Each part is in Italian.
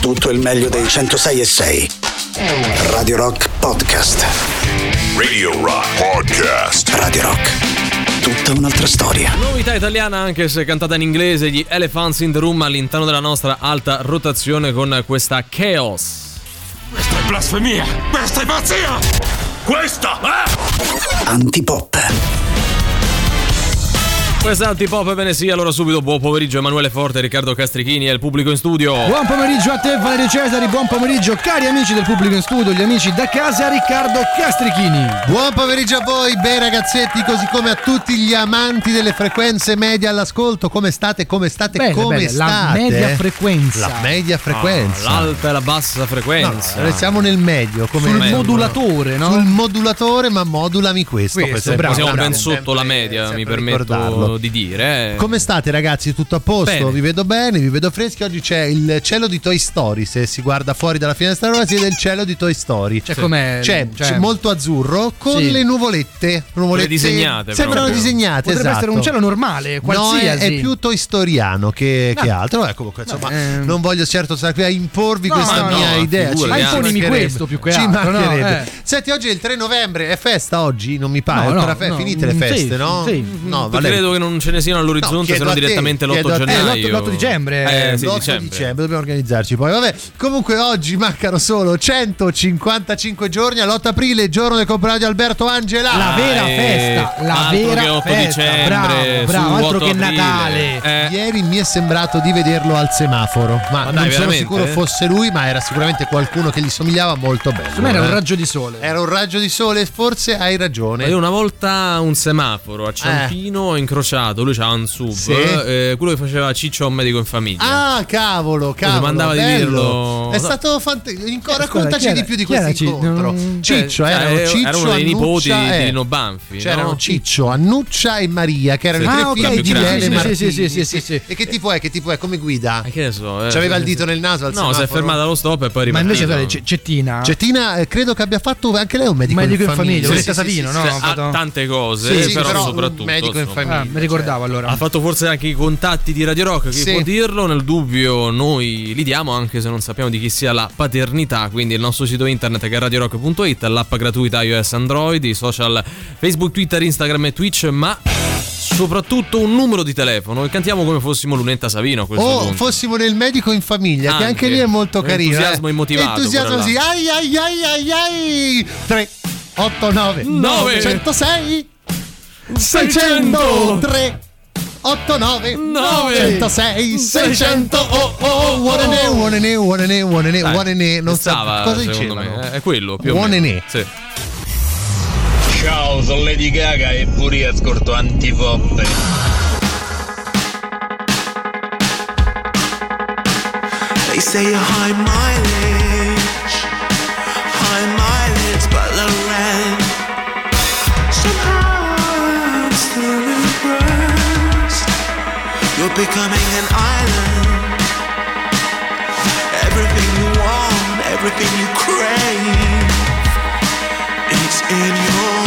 tutto il meglio dei 106 e 6. Radio Rock Podcast. Radio Rock Podcast. Radio Rock. Tutta un'altra storia. Novità italiana anche se cantata in inglese, gli Elephants in the Room all'interno della nostra alta rotazione con questa Chaos. Questa è blasfemia! Questa è pazzia! Questa è... Antipop. Questa è Antipop, bene sì, allora subito buon pomeriggio Emanuele Forte, Riccardo Castrichini e il pubblico in studio. Buon pomeriggio a te Valerio Cesari, buon pomeriggio cari amici del pubblico in studio, gli amici da casa Riccardo Castrichini. Buon pomeriggio a voi, bei ragazzetti, così come a tutti gli amanti delle frequenze media all'ascolto. Come state? Come state? Bene, come bene, state? la media frequenza. La media frequenza. Ah, l'alta e la bassa frequenza. No, siamo nel medio, come Sul medio. modulatore, no? Sul modulatore, ma modulami questo. Questo, questo è bravo, Siamo ben importante. sotto la media, mi permetto di dire. eh. Come state ragazzi? Tutto a posto? Bene. Vi vedo bene, vi vedo freschi. Oggi c'è il cielo di Toy Story. Se si guarda fuori dalla finestra rosa, si vede il cielo di Toy Story. Cioè, com'è? C'è, Cioè- c'è molto azzurro con Sì. le nuvolette. nuvolette disegnate Sembrano proprio. disegnate. Potrebbe esatto. essere un cielo normale, No, qualsiasi. è, è più Toy Storiano che, che Ah. altro. Vabbè, comunque, insomma, ehm. non voglio certo stare qui a imporvi No, questa no, mia no, idea. ci Ma imponimi questo più che Ci altro, no? mancherebbe. Eh. Senti, oggi è il 3 novembre, è festa oggi? Non mi pare. No, è no, no, finite le mm, feste, sì, no? sì. No. Credo che non ce ne siano No, all'orizzonte, chiedo se no direttamente l'8 chiedo a gennaio. Eh, l'8 l'8 dicembre. Eh, sì, l'8 dicembre. dicembre. dobbiamo organizzarci poi. Vabbè, comunque oggi mancano solo 155 giorni. All'8 aprile, giorno del compleanno di Alberto Angela. La vera Eh, festa, la vera che 8 festa. dicembre, bravo, bravo, altro 8 che aprile. Natale. Eh, Ieri mi è sembrato di vederlo al semaforo, ma, Ma dai, non sono veramente? sicuro fosse lui, ma era sicuramente qualcuno che gli somigliava molto bene. Me era un raggio di sole. Era un raggio di sole, forse hai ragione. Io una volta un semaforo a Ciampino ho incrociato, lui c'aveva un sub, Eh. Sì. eh, quello che faceva Ciccio a un medico in famiglia. Ah, cavolo, cavolo. mandava di bello. dirlo. È stato fantastico. scusa, Raccontaci era- di più di questo incontro. non- Ciccio, Cioè, erano era- Ciccio, era uno dei nipoti Annuccia, di eh. Lino Banfi. C'erano no? Ciccio, Annuccia e Maria, che erano Sì. i tre Ah, figli di più grandi. Lele Sì, sì, Martini. sì, sì, sì, sì, sì. E che tipo è? Che tipo è? Come guida? Eh, che ne so. eh, C'aveva il eh, dito nel naso al No, si è fermata allo stop e poi è Ma invece C- Cettina. Cettina, eh, credo che abbia fatto anche lei un medico, Medico in in famiglia, famiglia. Loretta Savino, no? Cioè, tante cose, però, soprattutto medico in famiglia. Ricordavo allora. Ha fatto forse anche i contatti di Radio Rock, chi Sì. può dirlo? Nel dubbio noi li diamo anche se non sappiamo di chi sia la paternità, quindi il nostro sito internet che è radiorock.it, l'app gratuita iOS Android, i social Facebook, Twitter, Instagram e Twitch, ma soprattutto un numero di telefono e cantiamo come fossimo Lunetta Savino O punto. fossimo nel medico in famiglia, che anche Anche. lì è molto carino. entusiasmo eh. immotivato, Entusiasmo così. là. Ai ai ai ai ai. 3 8 9 Nove. 106 600. 3 8 9 Nove. 106 600 oh oh one ne one ne one ne one ne one ne non stava, cosa dicevano. me, è quello più o Buone meno. ne. Sì. Ciao, sono Lady Gaga e pure io ascolto Antipop. They say you're high mileage, You're becoming an island. Everything you want, everything you crave, it's in your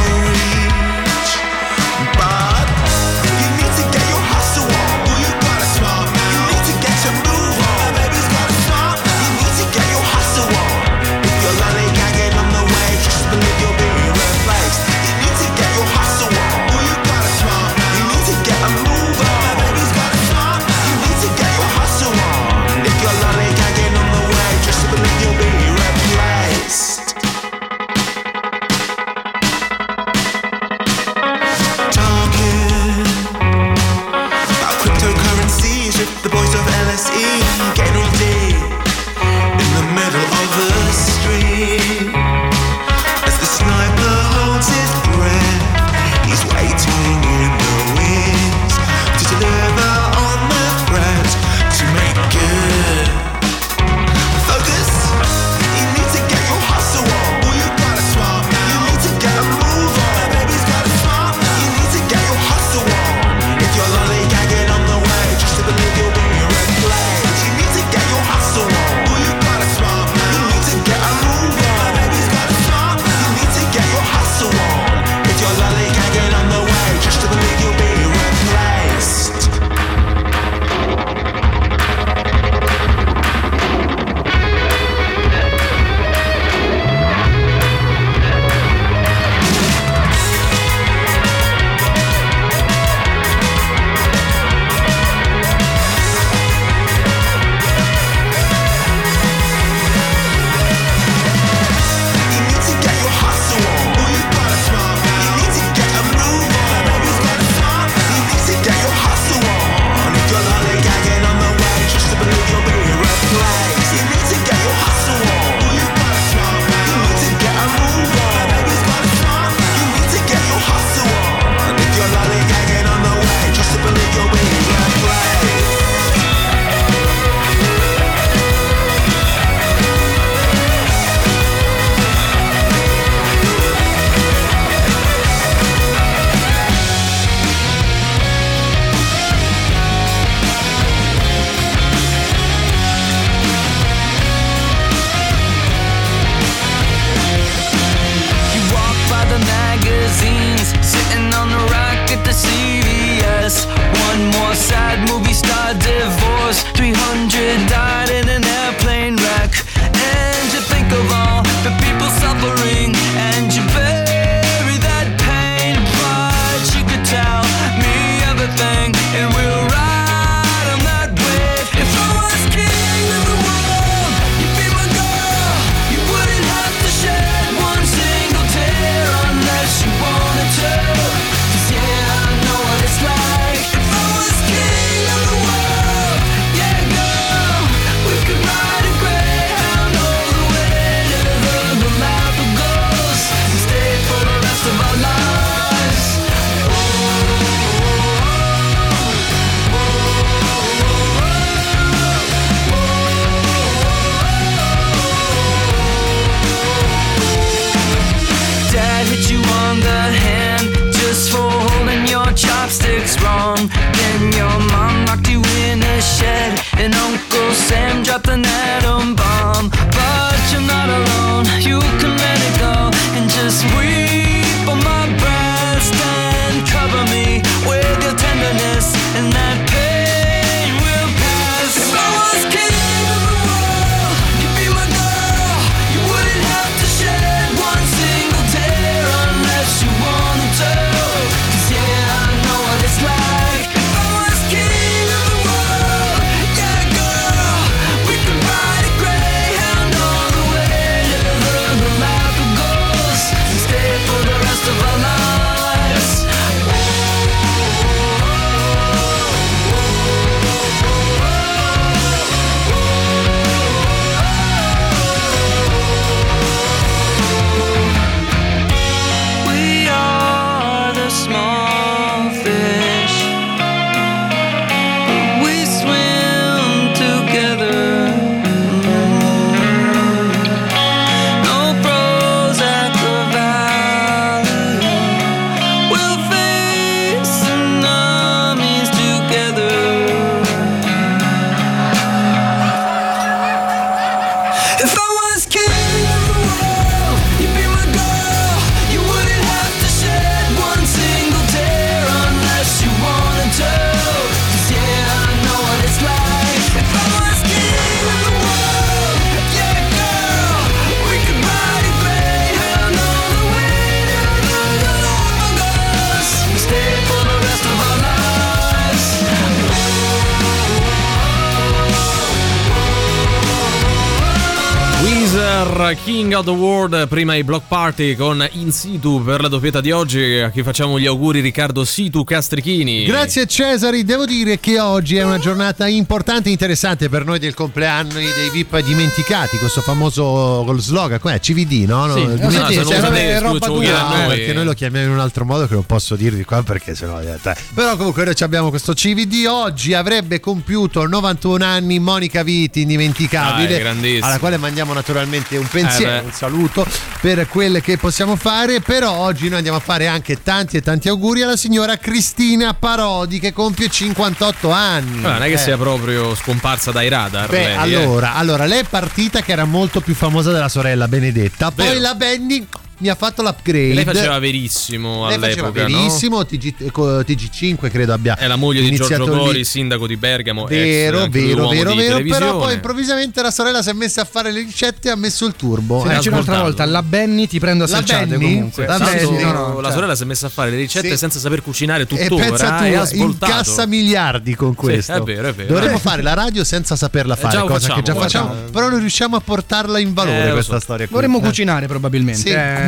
King of the World, prima i Block Party con In Situ per la doppietta di oggi. A chi facciamo gli auguri Riccardo Situ Castrichini. Grazie Cesari, devo dire che oggi è una giornata importante e interessante per noi del compleanno dei VIP dimenticati, questo famoso slogan, com'è? CVD, no? no Sì, No, sentite, cioè, lo roba- sapete, roba scusa, dura. chiediamo a No, noi. perché noi lo chiamiamo in un altro modo che non posso dirvi qua perché sennò diventa. Però comunque noi abbiamo questo CVD. Oggi avrebbe compiuto 91 anni Monica Viti, indimenticabile. Grandissima. alla quale mandiamo naturalmente un pensiero, Eh. Un saluto per quelle che possiamo fare. Però oggi noi andiamo a fare anche tanti e tanti auguri alla signora Cristina Parodi che compie 58 anni. Vabbè, non è che Eh. sia proprio scomparsa dai radar. Beh, lei, eh. allora, allora, lei è partita che era molto più famosa della sorella Benedetta. Poi Vero. la Benny mi ha fatto l'upgrade. Lei faceva verissimo Lei faceva all'epoca, no? TG, co- TG5 credo abbia È la moglie di Giorgio lì. Gori, sindaco di Bergamo. Vero, vero, vero, vero. Però poi improvvisamente la sorella si è messa a fare le ricette e ha messo il turbo. Sì, Eh, un'altra volta, la Benny ti prendo a salciate comunque. La Benny? no, no, la cioè- sorella si è messa a fare le ricette Sì. senza saper cucinare e tuttora pensa tu, e incassa miliardi con questo. è vero, è vero. Dovremmo Eh. fare la radio senza saperla fare, già lo cosa che già facciamo, facciamo. Però non riusciamo a portarla in valore Eh, lo questa so. storia. qui. Vorremmo Eh. cucinare probabilmente.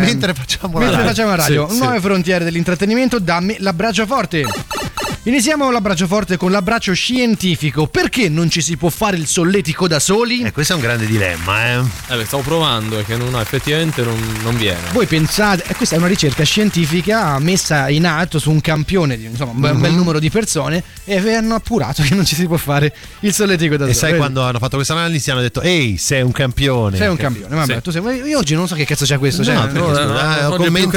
Mentre facciamo la mentre radio. facciamo la radio. Sì, Nuove sì. frontiere dell'intrattenimento, dammi l'abbraccio forte. Iniziamo l'abbraccio forte con l'abbraccio scientifico. Perché non ci si può fare il solletico da soli? Eh, questo è un grande dilemma, eh. Eh, beh, stavo provando e che non, no, effettivamente non, non viene. Voi pensate, e questa è una ricerca scientifica messa in atto su un campione di insomma, un bel- Mhm. bel numero di persone e hanno appurato che non ci si può fare il solletico da E soli. sai Vedi? quando hanno fatto questa analisi hanno detto ehi sei un campione Sei un campione, vabbè, Sì. tu sei, io oggi non so che cazzo c'è questo. No, cioè, perché No, scusa, no, eh, no, è Forse commento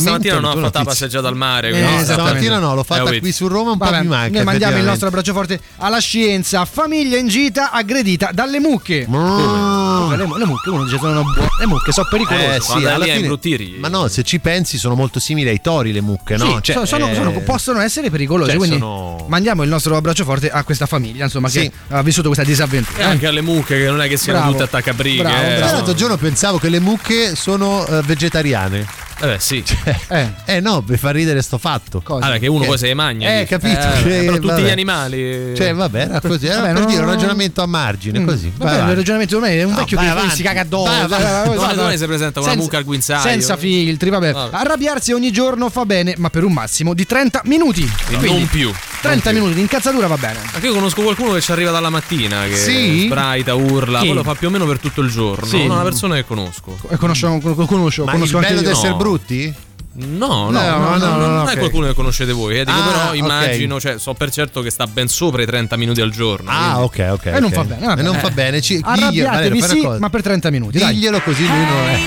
stamattina le non ha tue fatto la notizie. passeggiata al mare. Eh, quindi- No, esattamente. stamattina no, l'ho fatta Qui su Roma un po' Vabbè, mi manca noi mandiamo il nostro abbraccio forte alla scienza. Famiglia in gita aggredita dalle mucche. Mm. Le, le mucche, uno dice sono buone. Le mucche sono pericolose. Eh sì, alla fine, ma no, se ci pensi sono molto simili ai tori le mucche, no? Sì, Cioè, sono- sono- eh, possono essere pericolose. cioè, quindi sono- mandiamo il nostro abbraccio forte a questa famiglia, insomma, Sì. che ha vissuto questa E disavventura. anche alle mucche che non è che siano Bravo. tutte attaccabrighe. Bravo, eh, Io bravo. l'altro giorno pensavo che le mucche sono eh, vegetariane. Eh beh, sì. Eh, Eh no, per far ridere sto fatto. cosa? Allora, che uno Che- poi se le magna. Eh, capito, Eh, che- però tutti vabbè. gli animali. Cioè, vabbè, era così, era Vabbè, per no- dire un ragionamento a margine, Mm. così. Vabbè, Vai il ragionamento ormai è un No, vecchio vai che avanti. si caga addosso. Vai eh, vabbè. domani si presenta una Senza- mucca al guinzaglio. Senza filtri, vabbè. Vabbè. Arrabbiarsi ogni giorno fa bene, ma per un massimo di 30 minuti. Quindi, non più. 30 minuti di incazzatura va bene. Anche io conosco qualcuno che ci arriva dalla mattina, che Sì? sbraita, urla, Chi? poi lo fa più o meno per tutto il giorno. Sì. Una persona che conosco. E Conosco, conosco, Ma conosco il anche bello di essere No. brutti? No, no, No, no, no, no, no, no, non è qualcuno che conoscete voi. Eh. Dico, Ah, però immagino, cioè, so per certo che sta ben sopra i 30 minuti al giorno. Ah, quindi- ok, ok. E non fa bene, vabbè. E non Eh. fa bene. Ci, diglielo, Arrabbiatevi sì, ma per 30 minuti. Dai. Diglielo così lui non è.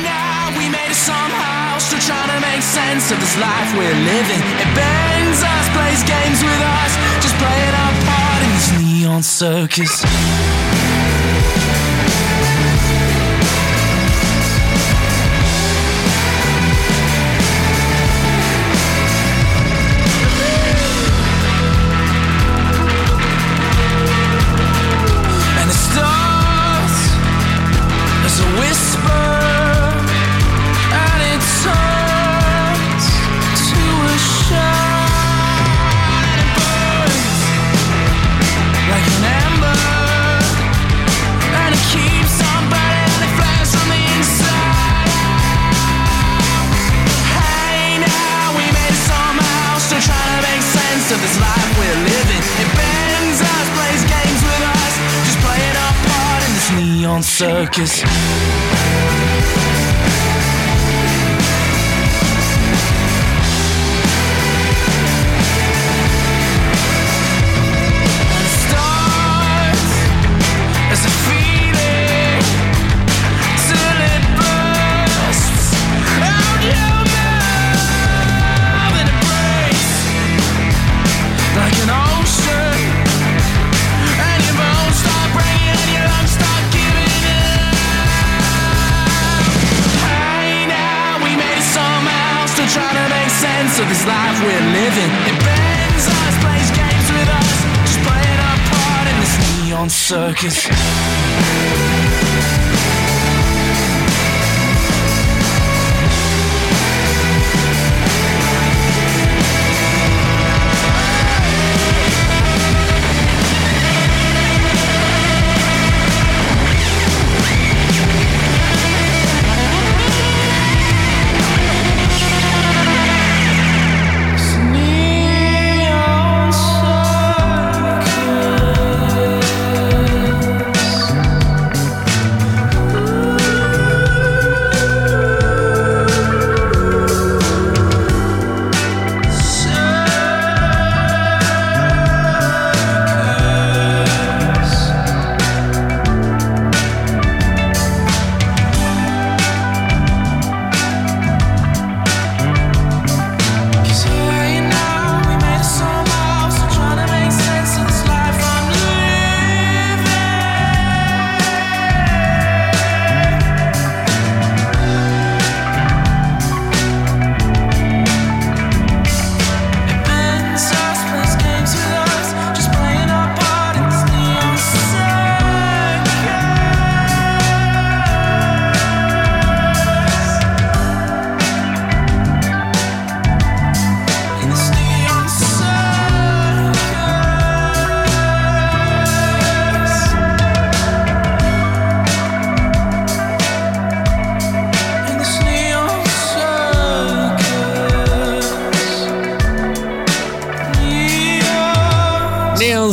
Still trying to make sense of this life we're living. It bends us, plays games with us. Just playing our part in this neon circus. Circus. Neon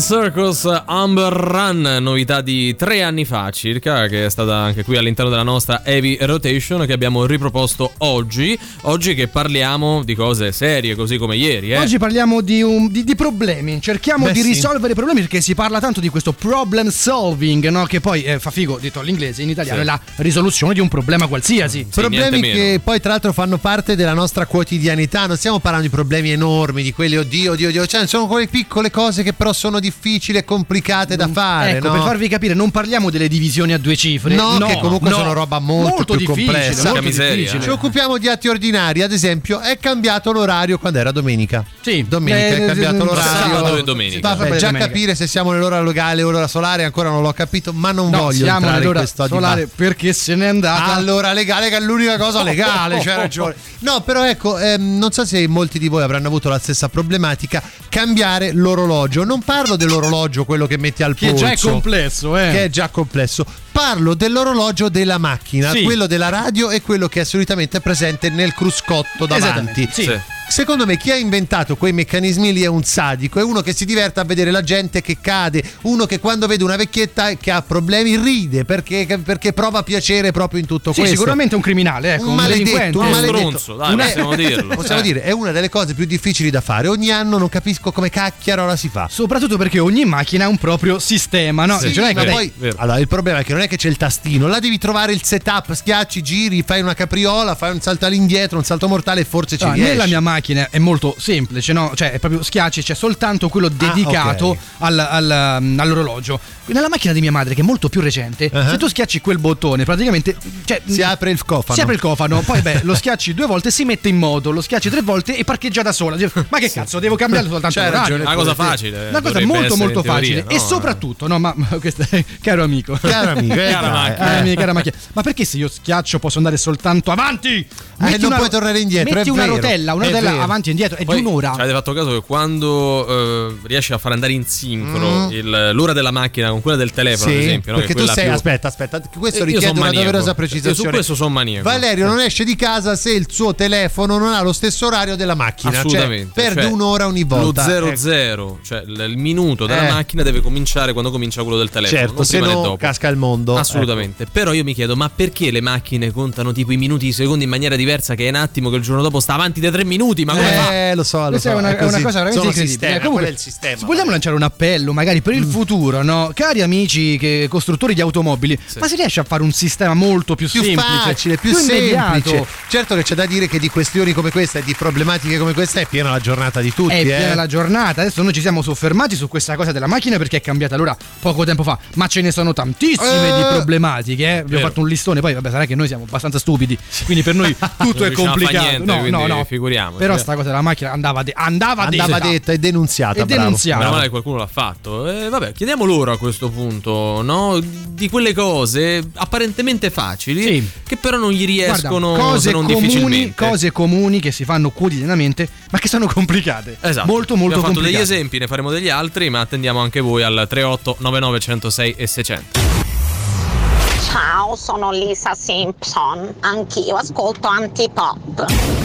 Circus Amber Run, novità di tre anni fa circa, che è stata anche qui all'interno della nostra Heavy Rotation che abbiamo riproposto oggi. Oggi che parliamo di cose serie, così come ieri. Eh? Oggi parliamo di, un- di- di problemi, cerchiamo Beh, di sì. risolvere i problemi perché si parla tanto di questo problem solving, no? che poi eh, fa figo, detto all'inglese, in italiano Sì. è la risoluzione di un problema qualsiasi. Sì, problemi che meno. poi tra l'altro fanno parte della nostra quotidianità, non stiamo parlando di problemi enormi, di quelli oddio, oddio, oddio, cioè sono quelle piccole cose che però sono difficili e complicate da fare, ecco, no? per farvi capire, non parliamo delle divisioni a due cifre. No, che comunque no. sono roba molto più difficile, complessa. molto difficile. Ci occupiamo di atti ordinari, ad esempio, è cambiato l'orario quando era domenica. Sì, domenica eh, è cambiato eh, l'orario. sabato e domenica. Vabbè, e già domenica. capire se siamo nell'ora legale o l'ora solare ancora non l'ho capito, ma non No, voglio siamo entrare in questo solare perché se n'è andata. Allora, legale, che è l'unica cosa legale, c'è ragione. No, però ecco, ehm, non so se molti di voi avranno avuto la stessa problematica, cambiare l'orologio. Non parlo dell'orologio, quello che metti al che polso. già è complesso, eh. Che è già complesso. Parlo dell'orologio della macchina, Sì. quello della radio e quello che è solitamente presente nel cruscotto davanti. Sì. Sì. Secondo me chi ha inventato quei meccanismi lì è un sadico, è uno che si diverte a vedere la gente che cade, uno che quando vede una vecchietta che ha problemi ride perché, perché prova piacere proprio in tutto Sì, questo. sicuramente un criminale, ecco, un un, maledetto, un Uno maledetto. stronzo, dai, Una- possiamo dirlo. Possiamo Eh. dire, è una delle cose più difficili da fare. Ogni anno non capisco come cacchiarola si fa. Soprattutto perché ogni macchina ha un proprio sistema, no? Sì, Cioè, ma poi vero. allora, il problema è che non è che c'è il tastino, là devi trovare il setup, schiacci, giri, fai una capriola, fai un salto all'indietro, un salto mortale e forse ci Ah, riesci. nella mia macchina è molto semplice, no? Cioè, è proprio schiacci, c'è soltanto quello dedicato ok. al- al- um, all'orologio. Nella macchina di mia madre, che è molto più recente, Uh-huh. se tu schiacci quel bottone, praticamente. Cioè, Si apre il cofano. Si apre il cofano, poi beh, lo schiacci due volte, si mette in moto, lo schiacci tre volte e parcheggia da sola. Ma che cazzo, devo cambiare soltanto C'hai l'orario. Una cosa facile. Una cosa molto molto teoria, facile. no? E soprattutto, no, ma, ma questo è caro amico. Caro amico, eh, Cara macchina. Eh, mia cara macchina. Ma perché se io schiaccio posso andare soltanto avanti? Eh, non puoi tornare indietro, Metti una vero, rotella, una rotella quella vero. avanti e indietro, è Poi di un'ora. Avete fatto caso che quando eh, riesci a far andare in sincro il- l'ora della macchina con quella del telefono, Mm. Sì, ad esempio, no? perché tu sei, più- aspetta, aspetta, questo Eh, io richiede una maniaco. doverosa Su precisazione. questo son maniaco. Valerio non esce di casa se il suo telefono non ha lo stesso orario della macchina, Assolutamente. cioè perde Cioè, un'ora ogni volta. Lo Ecco. 00, cioè il minuto della Eh. macchina deve cominciare quando comincia quello del telefono. Certo, non se prima no dopo. casca il mondo. ecco. Assolutamente. Però io mi chiedo, ma perché le macchine contano tipo i minuti, i secondi in maniera diversa che è un attimo che il giorno dopo sta avanti dei tre minuti? Ma come fa? Eh, lo so, lo Questa so. è una, è una cosa veramente Sono incredibile. sistema, Eh, comunque, quello è il sistema. se vogliamo lanciare un appello, magari per il futuro, no? Cari amici che, costruttori di automobili, ma si riesce a fare un sistema molto più, più semplice, facile, più, immediato? semplice. Certo che c'è da dire che di questioni come questa e di problematiche come questa è piena la giornata di tutti. È piena eh. la giornata. Adesso noi ci siamo soffermati su questa cosa della macchina perché è cambiata allora poco tempo fa. Ma ce ne sono tantissime Eh. di problematiche. Eh. Abbiamo Vero. fatto un listone. Poi, vabbè, sarà che noi siamo abbastanza stupidi. Quindi per noi tutto è complicato. niente, no, quindi no, no. figuriamoci. Però sta cosa della macchina andava, de- andava, Andava detta. detta e denunziata. E bravo. denunziata. Meno male qualcuno l'ha fatto. E vabbè, chiediamo loro a questo punto, no? Di quelle cose apparentemente facili, Sì. che però non gli Guarda, riescono cose se non comuni, difficilmente. cose comuni che si fanno quotidianamente, ma che sono complicate. Esatto. Molto, molto Abbiamo fatto complicate. degli esempi, ne faremo degli altri, ma attendiamo anche voi al 38 99 106 e 600. Ciao, sono Lisa Simpson. Anch'io ascolto antipop.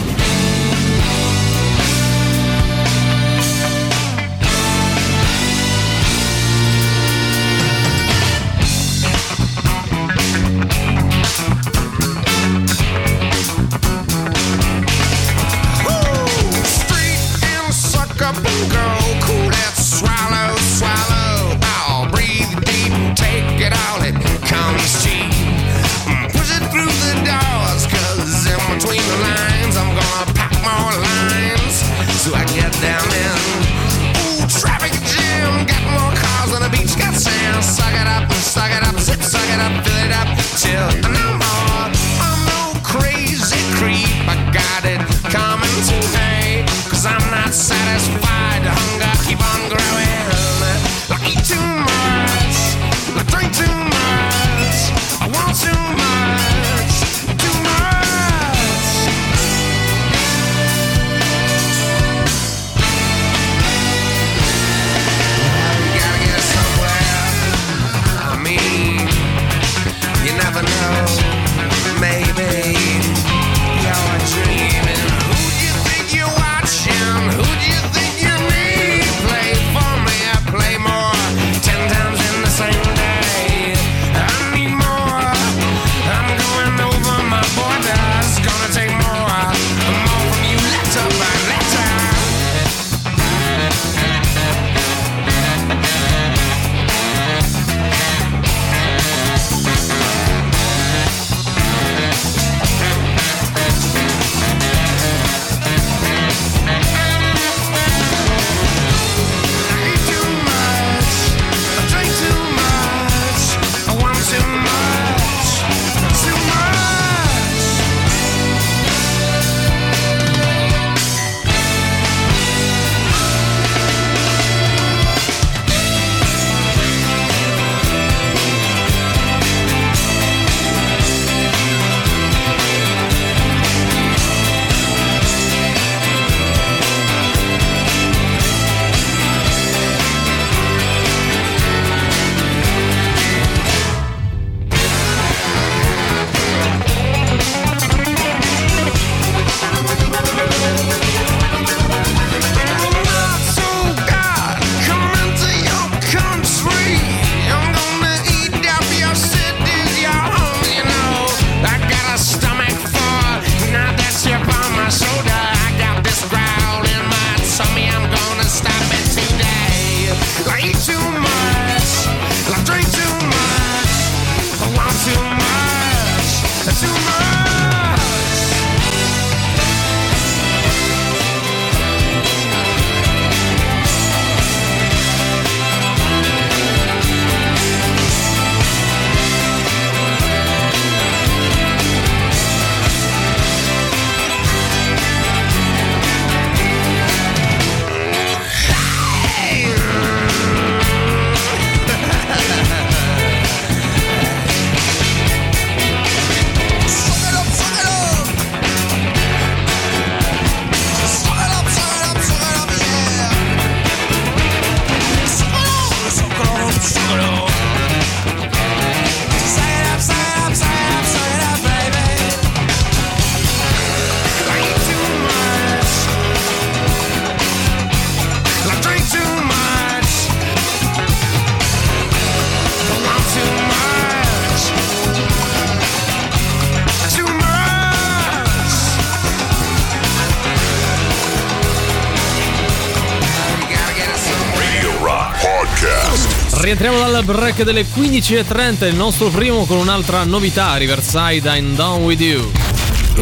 rientriamo dal break delle 15.30, il nostro primo con un'altra novità, Riverside I'm Down With You.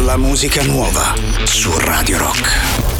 La musica nuova su Radio Rock.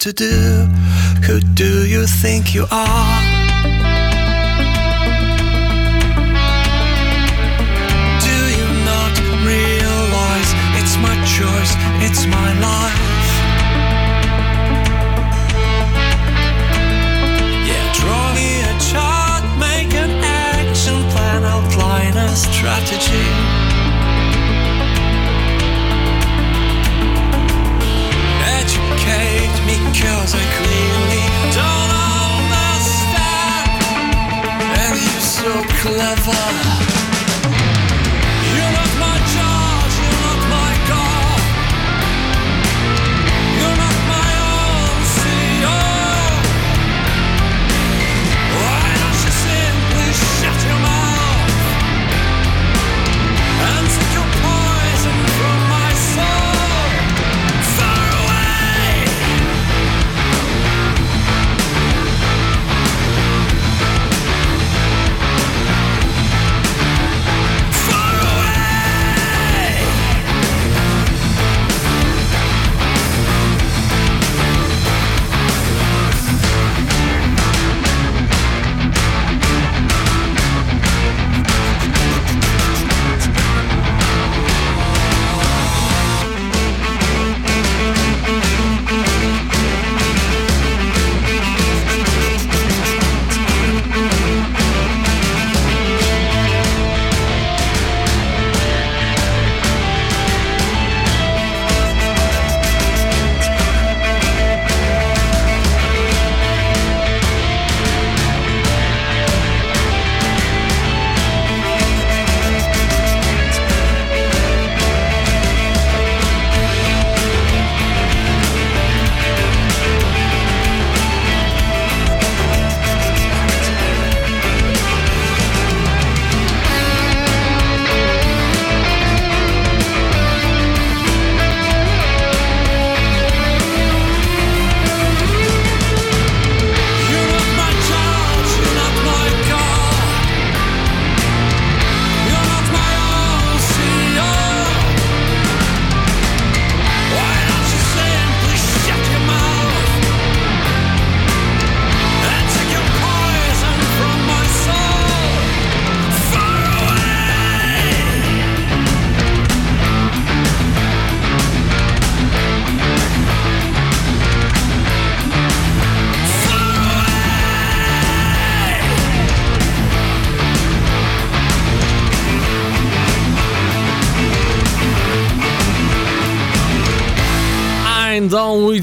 to do. Who do you think you are? Do you not realize it's my choice, it's my life?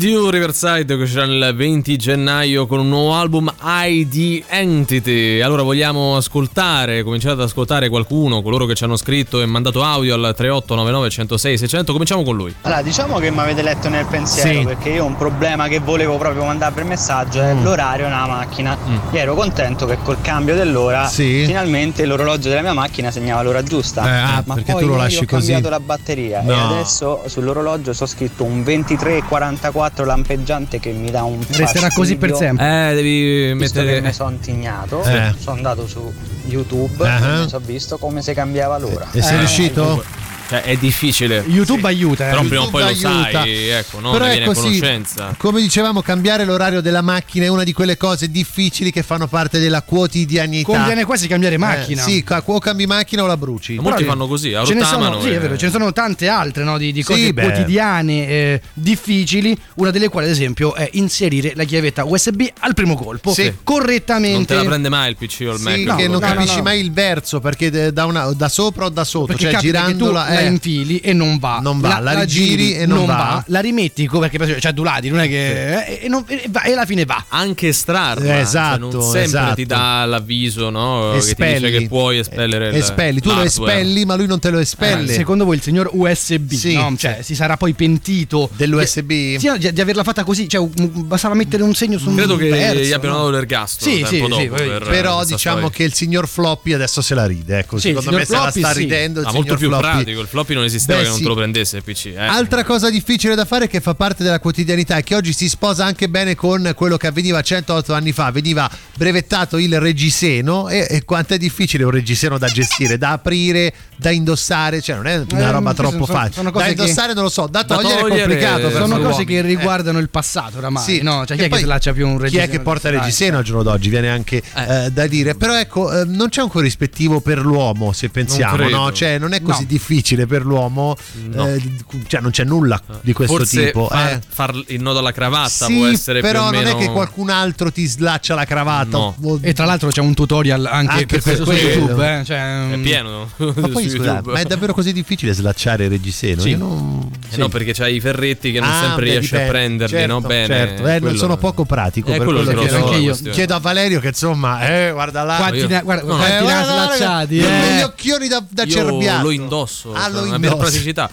Down You Riverside che uscirà il 20 gennaio con un nuovo album ID Entity. Allora vogliamo ascoltare, cominciare ad ascoltare qualcuno, coloro che ci hanno scritto e mandato audio al 3899 106 600. Cominciamo con lui. Allora, diciamo che mi avete letto nel pensiero Sì. perché io ho un problema che volevo proprio mandare per messaggio è l'orario nella macchina. Io ero contento che col cambio dell'ora Sì. finalmente l'orologio della mia macchina segnava l'ora giusta. Eh, ah, Ma perché poi tu lo lasci ho cambiato così. la batteria No. e adesso sull'orologio sto scritto un 2344 lampeggiante che mi dà un Resterà così per sempre. Eh, devi Visto mettere. che mi sono intignato, Eh. sono andato su YouTube Ah. e sono visto come si cambiava l'ora. E sei Eh, riuscito? Cioè, è difficile. YouTube aiuta, eh. Però prima o YouTube poi lo aiuta. sai, ecco, no? Però ne a così. conoscenza. Come dicevamo, cambiare l'orario della macchina è una di quelle cose difficili che fanno parte della quotidianità. Conviene quasi cambiare macchina. Eh, sì, o cambi macchina o la bruci. Molti Però fanno così, Ce ne, sono, sì, è vero, ce ne sono tante altre no, di, di cose Sì, quotidiane eh, difficili, una delle quali ad esempio è inserire la chiavetta USB al primo colpo, Sì. correttamente. Non te la prende mai il PC o il Mac. Sì, No, che non no, capisci no. mai il verso perché da, una- da sopra o da sotto, Perché cioè capita che tu girandola la eh, infili e non va. Non va, la rigiri e non va. La rimetti perché per esempio, c'ha due lati, non è che. eh, E, non- e va- e alla fine va. Anche estrarla. Eh, cioè, esatto, non sempre esatto. ti dà l'avviso, no? Che ti espelli. dice che puoi espellere espelli. Tu lo espelli, ma lui non te lo espelle. Eh, secondo voi il signor USB, Sì, no? Cioè, si sarà poi pentito Dell'USB? Di, sì, no, di, di averla fatta così, cioè bastava mettere un segno su un Credo che verso, gli abbiano no? dato l'ergastolo Sì, sì, sì, per Però diciamo storia. che il signor Floppy adesso se la ride. Ecco, Sì, secondo me se la sta sì. ridendo. Il Ah, molto signor più Floppy. pratico. Il floppy non esisteva Beh, che non sì. te lo prendesse il PC. Eh. Altra cosa difficile da fare che fa parte della quotidianità e che oggi si sposa anche bene con quello che avveniva 108 anni fa, veniva brevettato il reggiseno e, e quanto è difficile un reggiseno da gestire, da aprire, da indossare, cioè non è una Eh, roba troppo sono- facile. sono cose da che- indossare non lo so, da Da togliere, togliere, è complicato. Sono cose uomini. che Eh. riguardano il passato oramai, Sì. no? Cioè, chi è che lascia più un Chi reggiseno? è che porta il reggiseno al giorno d'oggi? Viene anche eh, da dire. Però ecco, eh, non c'è un corrispettivo per l'uomo, se pensiamo, credo. no? Cioè, non è così No. difficile per l'uomo. No. eh, cioè, non c'è nulla di questo Forse tipo. far, eh. far il nodo alla cravatta Sì, può essere però più o non meno... è che qualcun altro ti slaccia la cravatta. No. O- E tra l'altro c'è un tutorial anche, Anche per per questo su. YouTube, eh? Cioè, È mm, pieno Ma poi scusa, ma è davvero così difficile slacciare il reggiseno? Sì. Non... Eh no, perché c'hai i ferretti che non Ah, sempre beh, riesci dipende. a prenderli, certo, no? Bene. certo. Eh, non quello- sono poco pratico. Eh, per quello quello so. anche io. Chiedo a Valerio che insomma, eh, guarda là. Quanti io- ne, guarda, no, no. quanti Eh, ne ha guarda, slacciati? con eh? gli occhioni da, da cerbiato. lo indosso, Ah, lo cioè, per praticità.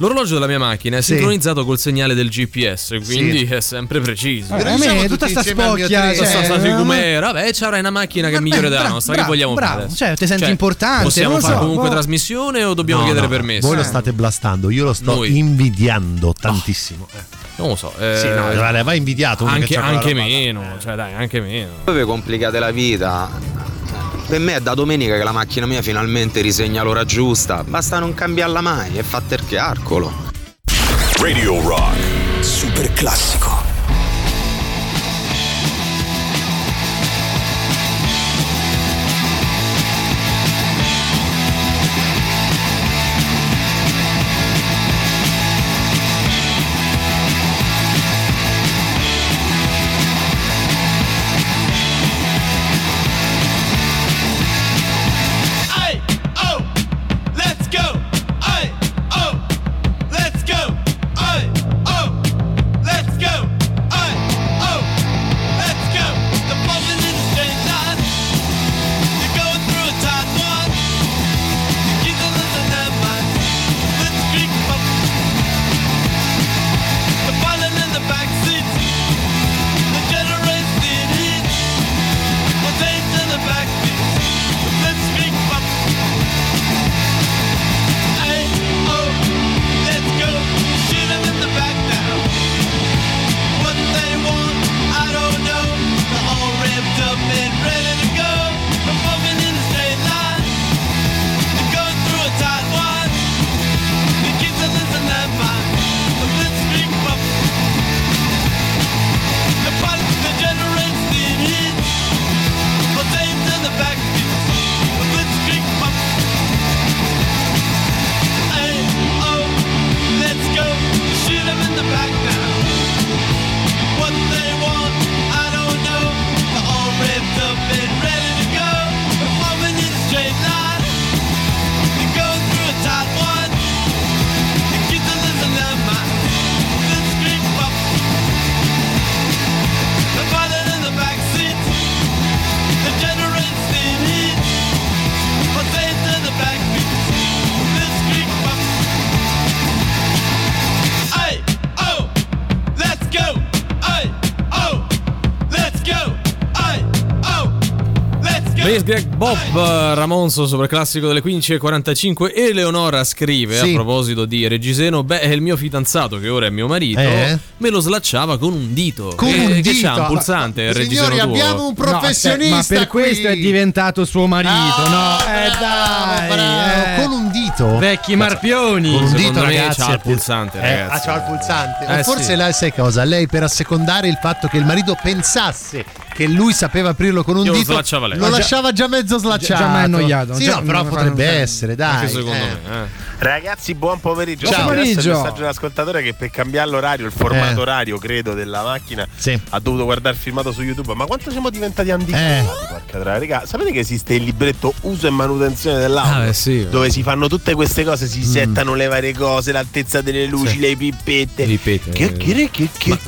L'orologio della mia macchina è Sì. sincronizzato col segnale del GPS, quindi è sempre preciso. Eh, tutti tutta sta spocchia, cioè, sta eh, figumera, vabbè, c'avrai una macchina che è migliore della nostra. che vogliamo bravo. fare? Cioè, ti senti importante, Possiamo fare so, comunque boh. trasmissione o dobbiamo No, chiedere no, permesso? Voi lo state blastando, io lo sto Noi. invidiando tantissimo. Eh. Non lo so. eh, Sì, no, va invidiato. anche, anche meno, cioè dai, anche meno. Dove complicate la vita? Per me è da domenica che la macchina mia finalmente risegna l'ora giusta. Basta non cambiarla mai e fa terchiarcolo. Radio Rock. Super classico. Bob eh, Ramonso sopra il classico delle 15.45 Eleonora scrive Sì. a proposito di Regiseno beh è il mio fidanzato che ora è mio marito Eh? me lo slacciava con un dito Con Eh, un che dito. c'ha un pulsante Regiseno Signori, tuo abbiamo un No, professionista ma per qui. questo è diventato suo marito, no? Eh dai, bravo. eh. Con un dito. Vecchi marpioni. Con un dito, me ragazzi. c'ha il pulsante, Eh, ragazzi. ah, c'ha il pulsante. Eh, o forse sì. lei sai cosa? Lei per assecondare il fatto che il marito pensasse che lui sapeva aprirlo con un Io lo dito, slacciava lei. lo Ma già- lasciava già mezzo slacciato. già m'hai annoiato, Sì, già no, però mi potrebbe essere, dai. anche secondo eh. me eh. Ragazzi, buon pomeriggio. Ciao. Adesso Pomeriggio. il messaggio di un ascoltatore che per cambiare l'orario, il formato Eh. orario, credo, della macchina, Sì. ha dovuto guardare il filmato su YouTube. Ma quanto siamo diventati? Eh. Troia, raga, sapete che esiste il libretto uso e manutenzione dell'auto? Ah, sì. Dove si fanno tutte queste cose, si settano le varie cose, l'altezza delle luci, Sì. le pippette. Ripete. Che che che che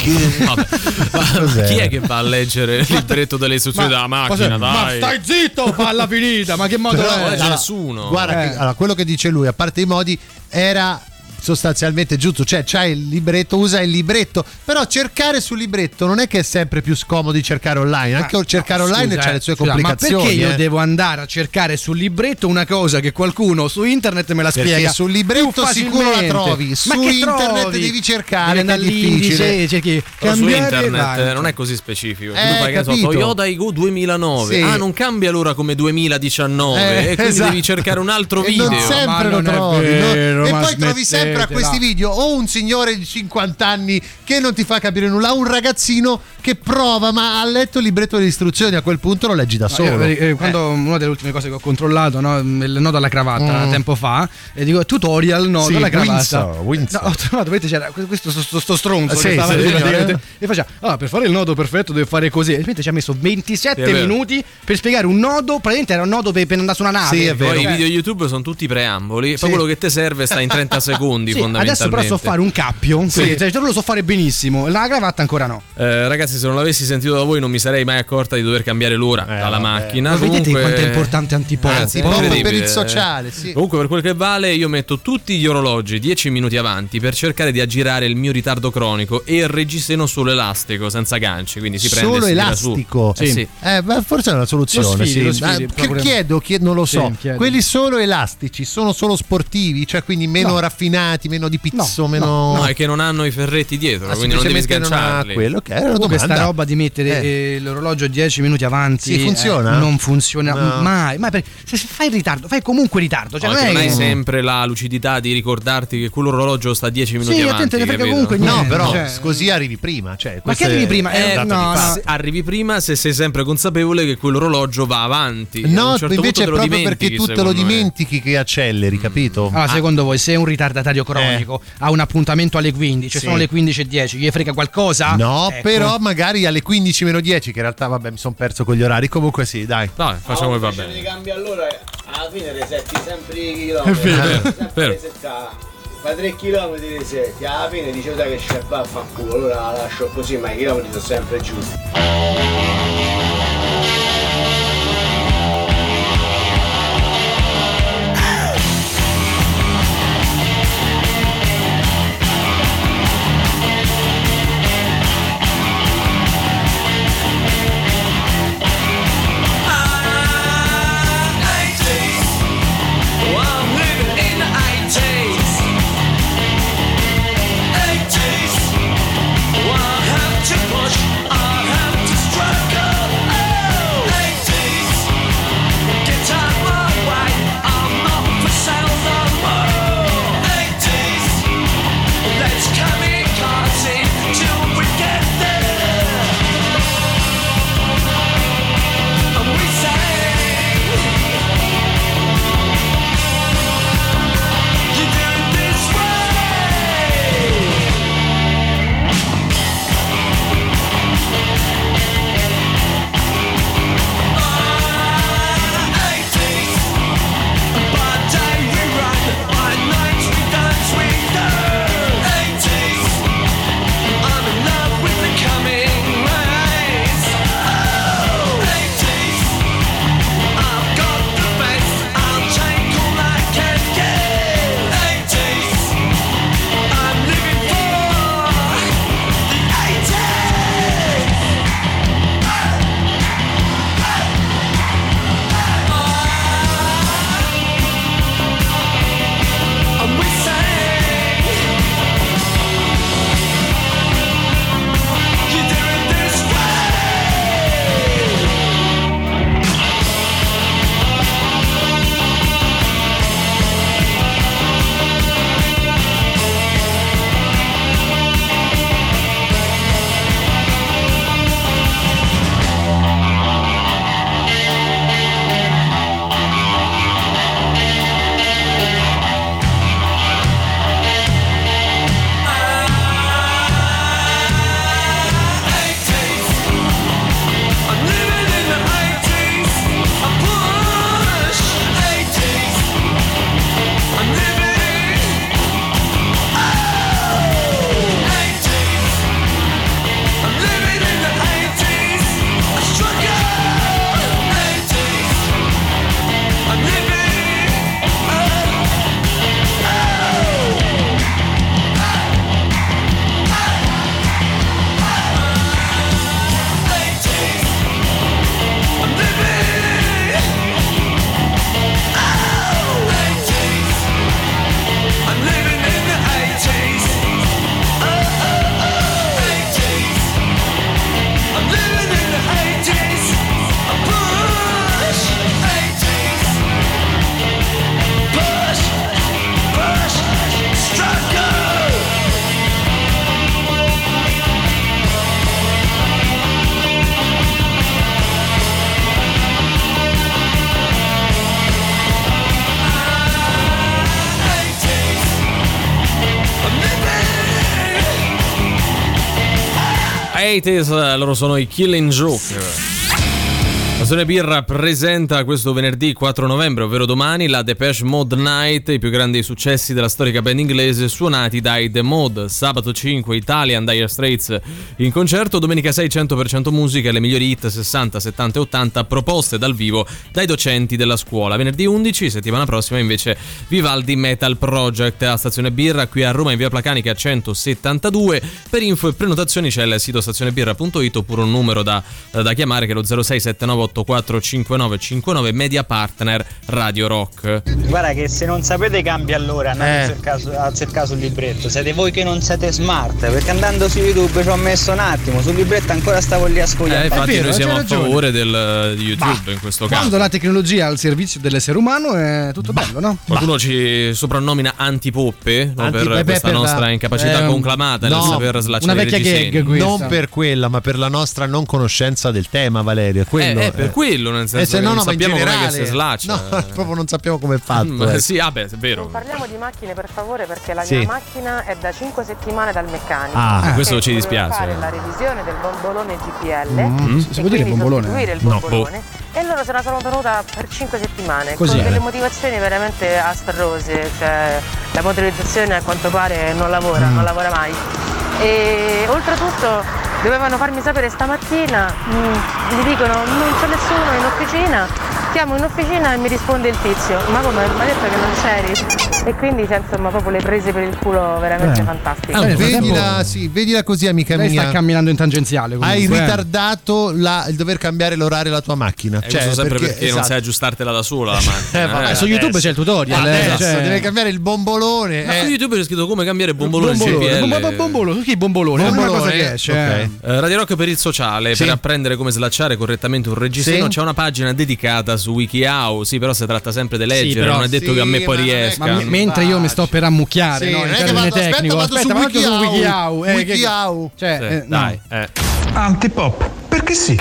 ma chi è che va a leggere il libretto delle istruzioni della macchina? Ma Dai, stai zitto, palla finita, ma che modo Però, è? allora, nessuno. Guarda, Eh. che- allora, quello che dice lui, a parte i modi, era sostanzialmente giusto, cioè c'hai il libretto, usa il libretto, però cercare sul libretto non è che è sempre più scomodo di cercare online, anche Ma- cercare no, online scusa, c'ha le sue eh, scusa, complicazioni. Ma perché io eh. devo andare a cercare sul libretto una cosa che qualcuno su internet me la Perché spiega? sul libretto sicuro la trovi, Ma su che internet trovi? devi cercare, è difficile. all'indice, cerchi Però su internet vai. eh, non è così specifico. Eh, tu fai so, capito. Toyota Igo 2009. Sì. Ah, non cambia l'ora come 2019. Eh, e quindi esatto. devi cercare un altro E video. non sempre Ma lo trovi no? vero, e poi trovi sempre a smettetela. questi video o un signore di 50 anni che non ti fa capire nulla o un ragazzino che prova ma ha letto il libretto delle istruzioni a quel punto lo leggi da No, solo io, eh, quando una delle ultime cose che ho controllato, no, il nodo alla cravatta Mm. tempo fa, e dico tutorial nodo Sì, alla cravatta. Windsor, Windsor. No, ho trovato, vedete, c'era questo sto, sto- sto stronzo Sì, che stava sì, sì, eh. e faceva, ah, per fare il nodo perfetto deve fare così. E ci ha messo 27 Sì, minuti per spiegare un nodo, praticamente era un nodo per, per andare su una nave. Sì, è vero. Poi i video YouTube sono tutti preamboli. Sì. Poi quello che ti serve sta in 30 secondi, sì, fondamentalmente. adesso però so fare un cappio, sì. cioè, lo so fare benissimo, la cravatta ancora no. Eh, ragazzi, se non l'avessi sentito da voi, non mi sarei mai accorta di dover cambiare l'ora Eh, dalla vabbè. macchina. Ma vedete Comunque- quanto è importante Antipop? Ragazzi, Antipop incredibile. per il sociale, sì. Comunque, per quel che vale, io metto tutti gli orologi 10 minuti avanti per cercare di aggirare il mio ritardo cronico e il reggiseno solo elastico, senza ganci. Quindi si prende solo elastico Eh sì. Eh, forse è una soluzione Lo sfidi, sì. lo sfidi, Ah, chiedo, chiedo, non lo so chiedi. quelli solo elastici sono solo sportivi cioè quindi meno No. raffinati meno di pizzo No, meno No, è che non hanno i ferretti dietro, Ah, quindi non devi semplicemente non sganciarli. quello che era una Comunque domanda sta roba di mettere Eh. eh, l'orologio 10 minuti avanti Sì, funziona? eh, non funziona No. mai, mai perché se fai in ritardo, fai comunque ritardo, cioè No, non non hai sempre la lucidità di ricordarti che quell'orologio sta 10 minuti Sì, avanti. frega capito? comunque no niente, però cioè- così arrivi prima cioè, Ma che arrivi prima? Eh, dato no, no. Se arrivi prima se sei sempre consapevole che quell'orologio va avanti. A No, un certo invece punto è te lo proprio perché tu te lo dimentichi che acceleri, capito? Ah, secondo voi, se un ritardatario cronico ha un appuntamento alle 15, Sì. sono le 15.10, gli frega qualcosa? No, Ecco. però magari alle 15 meno 10, che in realtà vabbè mi sono perso con gli orari. Comunque sì, dai. Dai, facciamo che va bene. cambi allora, alla fine resetti sempre i È chilometri. vero, sempre vero. Fai 3 km di resetti, alla fine dice dai che c'è va a fanculo, allora la lascio così, ma i chilometri sono sempre giusti. 80s, loro sono i Killing Joke. Stazione Birra presenta questo venerdì 4 novembre, ovvero domani, la Depeche Mode Night, i più grandi successi della storica band inglese suonati dai The Mode. Sabato 5 Italian Dire Straits in concerto, domenica 6 100% musica, le migliori hit 60, 70 e 80 proposte dal vivo dai docenti della scuola. Venerdì 11, settimana prossima invece Vivaldi Metal Project a Stazione Birra qui a Roma in via Placanica 172. Per info e prenotazioni c'è il sito stazionebirra.it oppure un numero da, da chiamare che è lo 0679 845959 Media Partner Radio Rock. Guarda che se non sapete cambia allora, andate Eh. a, cercare, su- a cercare sul libretto. Siete voi che non siete smart, perché andando su YouTube ci ho messo un attimo, sul libretto ancora stavo lì a scogliare. Eh, infatti vero, noi siamo a favore del, di YouTube in questo caso. Quando la tecnologia è al servizio dell'essere umano è tutto bello, no? Qualcuno ci soprannomina antipoppe no, Anti- per eh beh, questa per la- nostra incapacità eh, conclamata nel no, saper slacciare una vecchia gag questa. Non per quella, ma per la nostra non conoscenza del tema, Valerio. Quello, Eh, eh, per quello, nel senso Eh, se che no, non no, sappiamo com'è che generale- si slaccia. No, proprio non sappiamo come è fatto. Ma eh. sì, vabbè, è vero. Parliamo di macchine per favore perché la Sì. mia macchina è da 5 settimane dal meccanico. Ah, Perché questo ci dispiace. fare la revisione del bombolone GPL. Mm, si può dire bombolone? No, bombolone. E loro se la sono tenuta per 5 settimane Così. con delle motivazioni veramente astrose. Cioè, la motorizzazione a quanto pare non lavora, Mm. non lavora mai. E oltretutto dovevano farmi sapere stamattina, mm, mi dicono non c'è nessuno in officina. Chiamo in officina e mi risponde il tizio, ma come mi ha detto che non c'eri? E quindi c'è insomma proprio le prese per il culo veramente Eh. fantastiche. Ah, frattempo- Vedila, sì, vedila così, amica Lei sta mia. camminando in tangenziale. comunque, Hai eh. ritardato la- il dover cambiare l'orario della tua macchina. Eh, questo sempre perché, non esatto. sai aggiustartela da sola la macchina. Eh, vabbè, eh. su YouTube c'è il tutorial. eh, Adesso cioè- deve cambiare il bombolone. Ma eh. su YouTube c'è scritto come cambiare bombolone Bombolone, bombolone, bombolone? È una Bombolone, cosa che esce. ok. Eh, Radio Rock per il sociale, Sì. per apprendere come slacciare correttamente un reggiseno, Sì. c'è una pagina dedicata su WikiHow. Sì, però si tratta sempre di leggere, però- non è detto che a me poi non riesca. Ma mentre io mi sto per ammucchiare, Sì, no? non In è che termine vado- aspetta, tecnico. vado su Aspetta, vado su WikiHow. WikiHow. eh, WikiHow. Cioè, Sì, eh, no. dai, eh. Antipop, perché sì?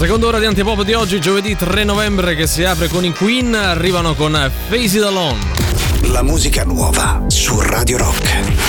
Seconda ora di Antipop di oggi, giovedì 3 novembre, che si apre con i Queen, arrivano con Face It Alone. La musica nuova su Radio Rock.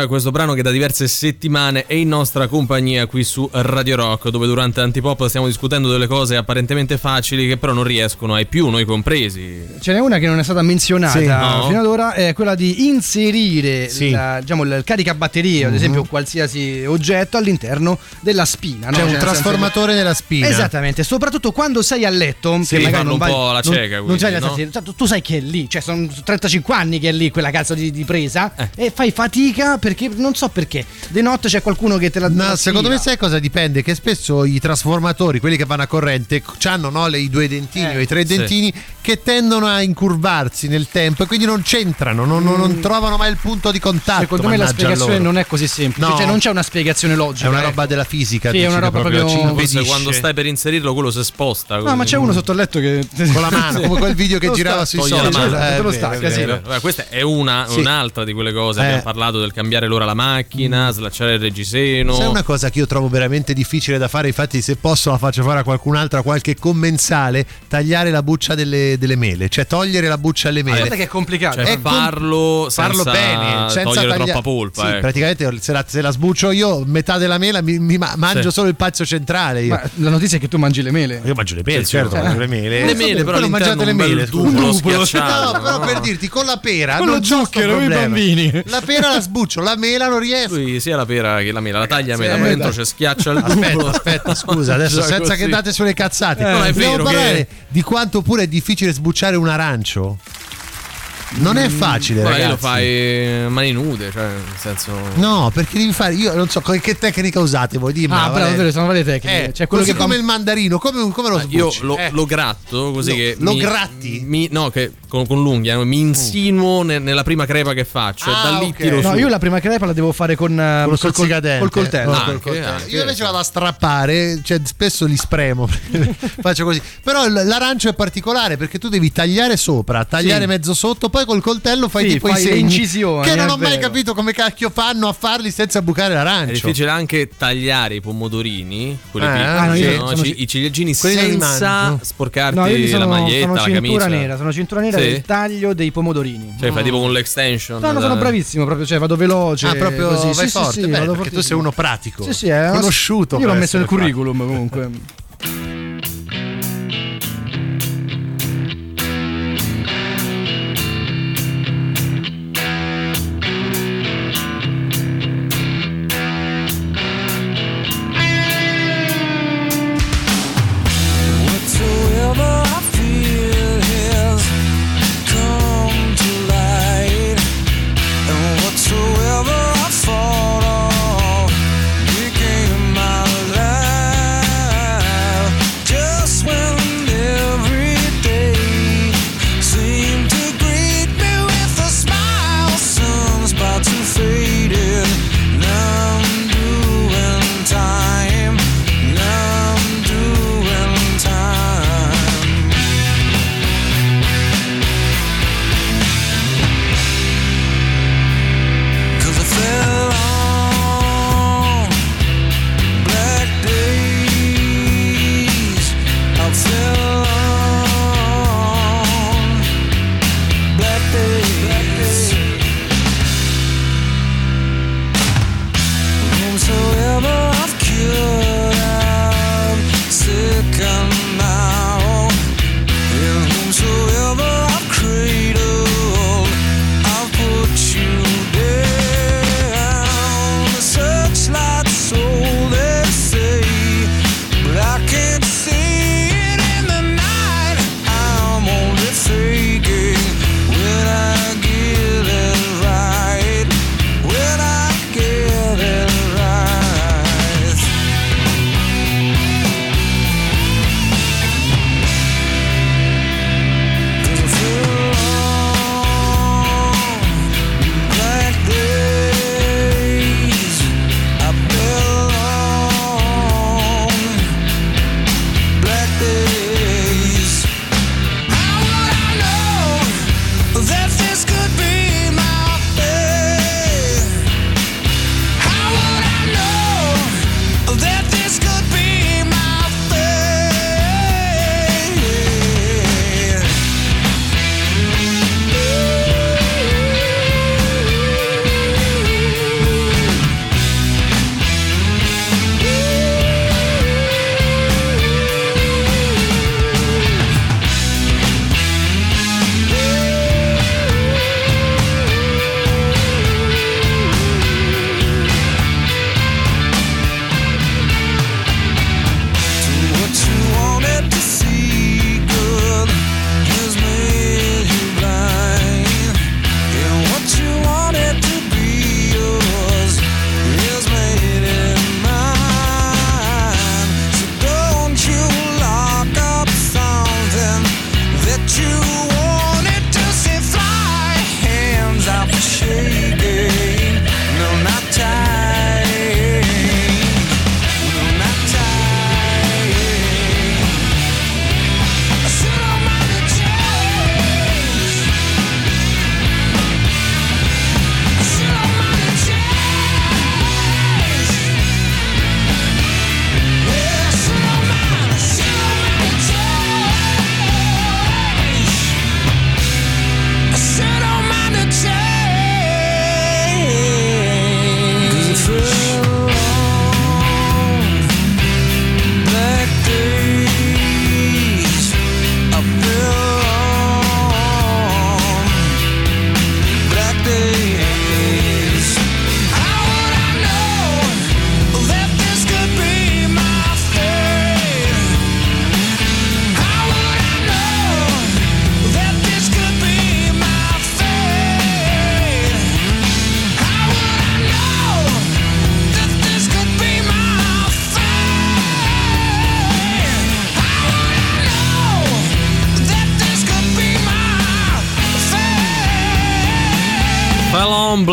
Con questo brano che da diverse settimane è in nostra compagnia qui su Radio Rock, dove durante Antipop stiamo discutendo delle cose apparentemente facili che però non riescono ai più, noi compresi. Ce n'è una che non è stata menzionata Sì. No. fino ad ora, è quella di inserire Sì. la- diciamo, il caricabatterie, ad Mhm. esempio qualsiasi oggetto all'interno della spina. no? C'è un Cioè, senso- trasformatore nella spina. Esattamente, soprattutto quando sei a letto, Sì, che magari fanno non un vai, po' la non- cieca, non quindi, sai- no? cioè, tu, sai che è lì, cioè sono 35 anni che è lì quella cazzo di di, presa Eh. e fai fatica perché non so perché. Di notte c'è qualcuno che te la No, la secondo me sai cosa dipende? Che spesso i trasformatori, quelli che vanno a corrente, hanno no, le- i due dentini o i tre Sì. dentini che tendono a incurvarsi nel tempo e quindi non c'entrano, non, non- non trovano mai il punto di contatto. Secondo me la spiegazione loro. non è così semplice, No. cioè non c'è una spiegazione logica. È una ecco. roba della fisica. Sì, è una roba proprio- ci Forse impedisce. quando stai per inserirlo, quello si sposta. No, ma c'è uno sotto il letto che Con la mano, come quel video che girava sui social. mano. Eh, lo stacca, questa è una, un'altra di quelle cose. Eh. Abbiamo parlato del cambiare l'ora alla macchina, slacciare il reggiseno. Sai una cosa che io trovo veramente difficile da fare, infatti se posso la faccio fare a qualcun altro, a qualche commensale, tagliare la buccia delle, delle mele, cioè togliere la buccia alle mele. Guarda che è complicato. Cioè, È com- farlo, farlo senza bene, senza togliere taglia- troppa polpa. Sì, ecco. praticamente se la, se la sbuccio io, metà della mela mi, mi ma- mangio Sì. solo il pezzo centrale. Io, Ma la notizia è che tu mangi le mele. io mangio le mele, Sì, certo, sì. mangio le mele. Le mele, però non mangiate le un mele. scusa. duplo No, schiacciato, però per dirti, con la pera Con non lo zucchero, con i bambini. La pera la sbuccio, la mela non riesco. Lui sia la pera che la mela, la taglia a Sì, metà, eh, dentro c'è schiaccia il Aspetta, duplo. aspetta, scusa, adesso senza così. che date sulle cazzate. Eh, non è vero parlare che- di quanto pure è difficile sbucciare un arancio. Non è facile, Guarda, ragazzi. lo fai a mani nude, cioè, nel senso. No, perché devi fare. Io non so che tecnica usate voi. Dimmi. Ah, bravo, vero, sono varie tecniche. Eh, C'è quello così che come fa- il mandarino, come, come lo Io sbucci? lo, Eh. lo gratto così Lo- che. lo mi- gratti? mi- no, che con, con l'unghia no, mi insinuo ne- nella prima crepa che faccio. Ah, e da lì ok. tiro No, su. io la prima crepa la devo fare con, eh, Con lo col, stuzzicadente. col coltello. Ah, Col coltello. anche. Io invece vado a strappare, cioè spesso li spremo, faccio così. Però l'arancio è particolare perché tu devi tagliare sopra, tagliare Sì. mezzo sotto, poi col coltello fai Sì, tipo fai i le segni. incisioni, Che non è ho mai capito come cacchio fanno a farli senza bucare È l'arancio. difficile anche tagliare i pomodorini, quelli Eh, piccoli, ah, no, sono i ciliegini senza sporcarti No, sono, la maglietta, sono la cintura camicia. nera, sono cintura nera Sì? del taglio dei pomodorini. Cioè, fai tipo con l'extension. No, no, sono bravissimo, proprio, cioè vado veloce. Ah, proprio così. vai Sì, forte, sì, beh, vado perché tu sei uno pratico. Sì, sì, è conosciuto. Io l'ho messo nel curriculum comunque.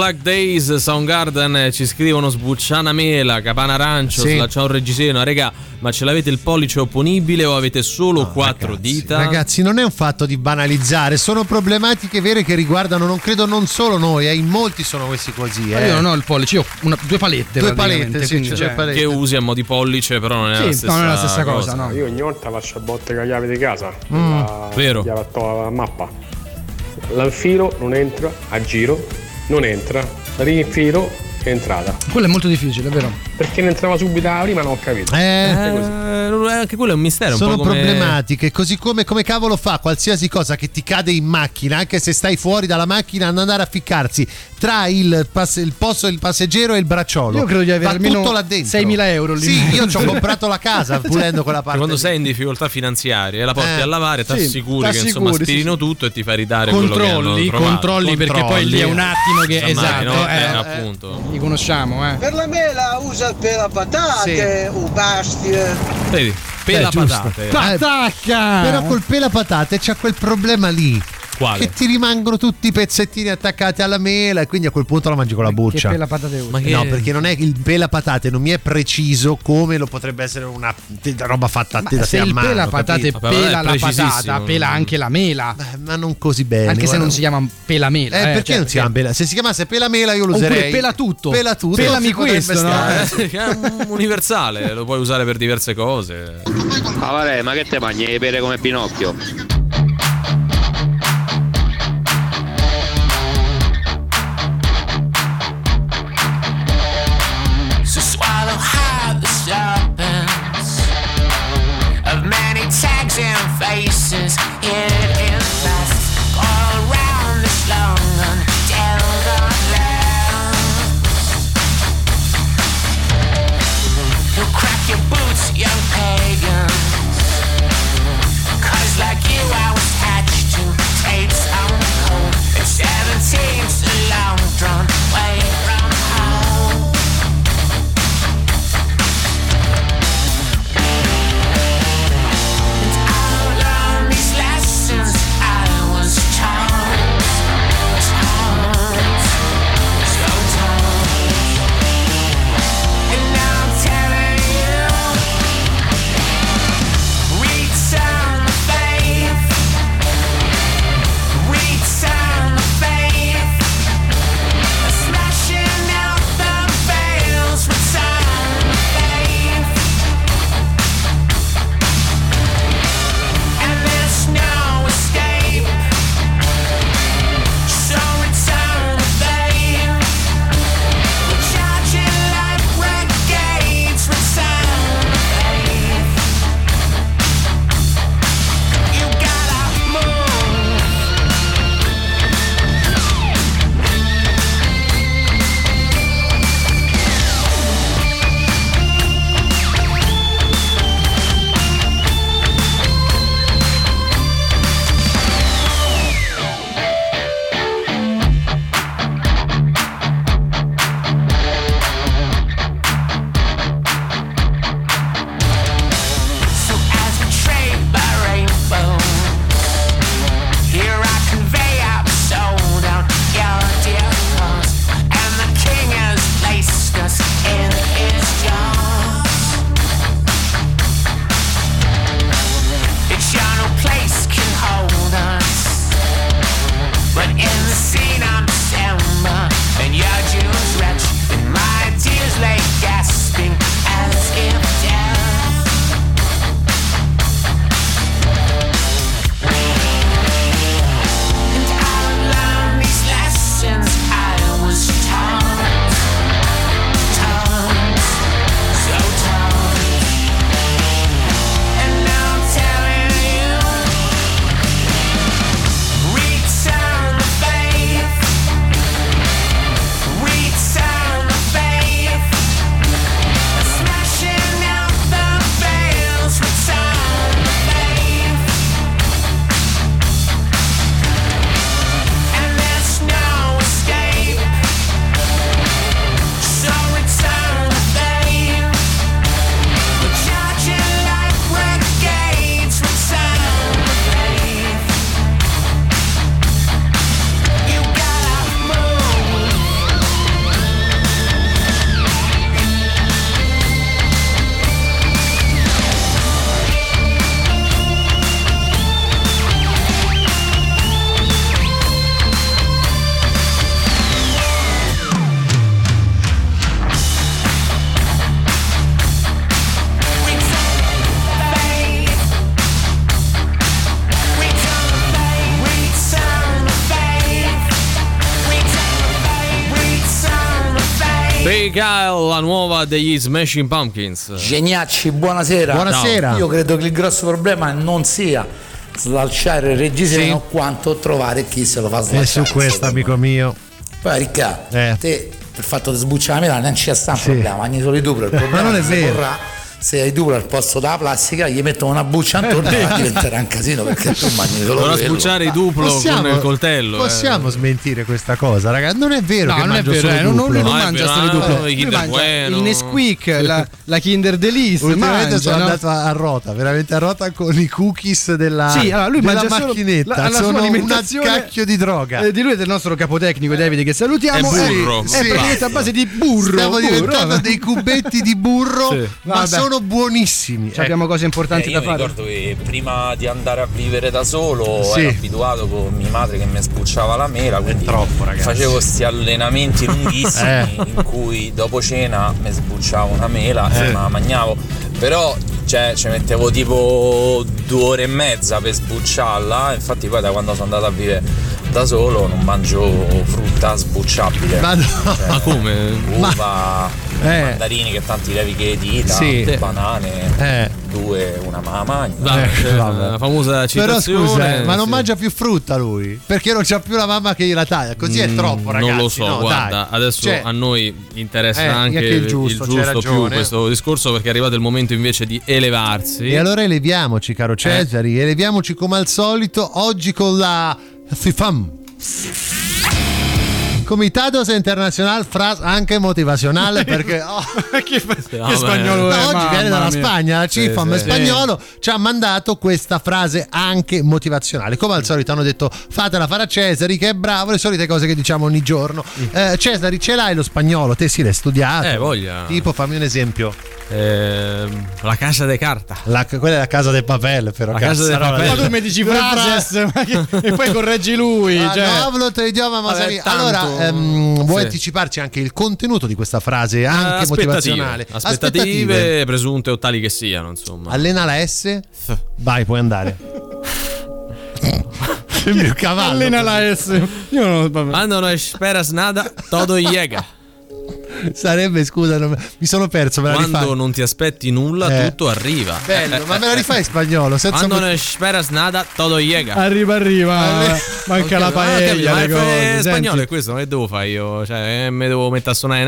Black Days, Soundgarden ci scrivono sbucciana mela, capana arancio, Sì. slaccia un reggiseno. Regà, ma ce l'avete il pollice opponibile o avete solo quattro dita? Ragazzi, non è un fatto di banalizzare, sono problematiche vere che riguardano, non credo non solo noi, eh, in molti sono questi così. Eh. Io non ho il pollice, io ho una- due palette. Due palette, sì, cioè, palette. Che usi a mo' di pollice, però non è Sì, la no, stessa non è la stessa cosa, no. Io ogni volta lascio a botte con la chiave di casa. Mm, la vero. chiave a to- a mappa. L'infilo, non entra, a giro, non entra, rinfilo, è entrata. Quello è molto difficile, è vero? Perché ne entrava subito la prima non ho capito. Eh, Eh, anche quello è un mistero. un sono po' come- problematiche, così come, come cavolo fa qualsiasi cosa che ti cade in macchina, anche se stai fuori dalla macchina, ad andare a ficcarsi tra il, pass- il posto, il passeggero e il bracciolo. Io credo di avere almeno tutto là dentro. 6.000 euro lì. Sì, io ci ho comprato la casa pulendo quella parte. Quando lì. sei in difficoltà finanziarie e la porti Eh, a lavare, ti sì, assicuri che insomma t'assicuri, sì, tutto e ti fai ridare quello che hanno Controlli, controlli, perché poi lì è un attimo che esatto, no? eh, Eh, eh, appunto. Li conosciamo, eh. Per la mela usa il pela patate o bastie. Vedi, pela Eh, giusto. patate. Patacca! Però col pela patate c'è quel problema lì. Quale? Che ti rimangono tutti i pezzettini attaccati alla mela e quindi a quel punto la mangi con la buccia. Che pela patate usa? Ma che- No, perché non è il pela patate, non mi è preciso come lo potrebbe essere una roba fatta Ma da te se a il mano. pela patate capito? Vabbè, pela è la patata, pela anche la mela. Eh, Ma non così bene. Anche se guarda. non si chiama pela mela. Eh, eh, perché cioè, non si chiama pela? Se si chiamasse pela mela io lo Oppure userei. pela tutto. Pela tutto. Pelami questo, no? Eh, è un universale, lo puoi usare per diverse cose. Ah, vale, ma che te mangi le pere come Pinocchio? Kyle, la nuova degli Smashing Pumpkins. Geniacci, buonasera. Buonasera. Io credo che il grosso problema non sia slalciare il reggiseno Sì. quanto trovare chi se lo fa E slalciare. su questo, amico mio. Poi Ricca, Eh. te per il fatto di sbucciare la mela non c'è sta un Sì. problema, ogni solo i. Il problema non è si vero. porrà se ai duplo al posto della plastica gli mettono una buccia intorno Eh, e diventerà un casino perché tu mangi solo Dovrà sbucciare i duplo con il coltello. eh. Possiamo smentire questa cosa, ragazzi? Non è vero No, che non è vero, solo eh, non, non, non No, è mangia solo i duplo. i Lui Kinder mangia Bueno. il Nesquik, la, la Kinder Delice. Ultimamente mangia, sono no? andato a rota, veramente a rota con i cookies della, Sì, allora lui della macchinetta. la, la sono un alimentazione cacchio di droga. eh, di lui e del nostro capotecnico Davide che salutiamo. È burro. È, Sì. è praticamente a base di burro. Stiamo burro. diventando dei cubetti di burro, ma Vabbè. Sono buonissimi. Ci abbiamo cose importanti Eh, io da mi fare. ricordo che prima di andare a vivere da solo Sì. ero abituato con mia madre che mi sbucciava la mela, quindi troppo, ragazzi. facevo questi allenamenti lunghissimi Eh. in cui dopo cena mi sbucciavo una mela Eh. e me la mangiavo. Però cioè, ci mettevo tipo due ore e mezza per sbucciarla, infatti poi da quando sono andato a vivere da solo non mangio frutta sbucciabile. Ma no. Cioè, Ma come? Uva, Eh. mandarini che tanti levi che dita, Sì. banane, Eh. due, una mamma. Eh, cioè, la famosa Però citazione. scusa, eh, ma non sì. mangia più frutta lui? Perché non c'ha più la mamma che gliela taglia. Così è Mm, troppo, ragazzi. Non lo so, no, guarda, dai. adesso Cioè, a noi interessa eh, anche, anche il giusto, c'hai più ragione. questo discorso perché è arrivato il momento invece di elevarsi. E allora eleviamoci, caro Cesari, eleviamoci come al solito, oggi con la FIFAM. Comitados Internacional Fras anche motivazionale perché oh, che, spagnolo è, oggi viene dalla. Spagna, la CIFAM Sì, sì. spagnolo ci ha mandato questa frase anche motivazionale. Come al solito hanno detto fatela fare a Cesari che è bravo, le solite cose che diciamo ogni giorno. Eh, Cesari ce l'hai lo spagnolo, te sì l'hai studiato. Eh, voglia. Tipo fammi un esempio. Ehm, la casa de carta. La- quella è la casa del papel però. La casa del papel. Ma tu mi dici frases ma che- e poi correggi lui. Ah, cioè. no, tuo idioma, ma Vabbè, tanto- Allora, ehm, vuoi Sì. anticiparci anche il contenuto di questa frase, anche Aspettative. motivazionale? Aspettative, presunte o tali che siano, insomma. Allena la S. Vai, puoi andare. il mio cavallo. Allena la S. Io non vabbè. Quando no esperas nada, todo llega. Sarebbe, scusa, non- mi sono perso. Me la Quando rifai? non ti aspetti nulla, Eh. tutto arriva. Bello, ma me la rifai in spagnolo? Senza Quando mo- no esperas nada, todo llega. Arriva, arriva. Manca Ok, la ah, paella. ma le è spagnolo è questo, ma che devo fare io? Cioè, eh, mi devo mettere a suonare in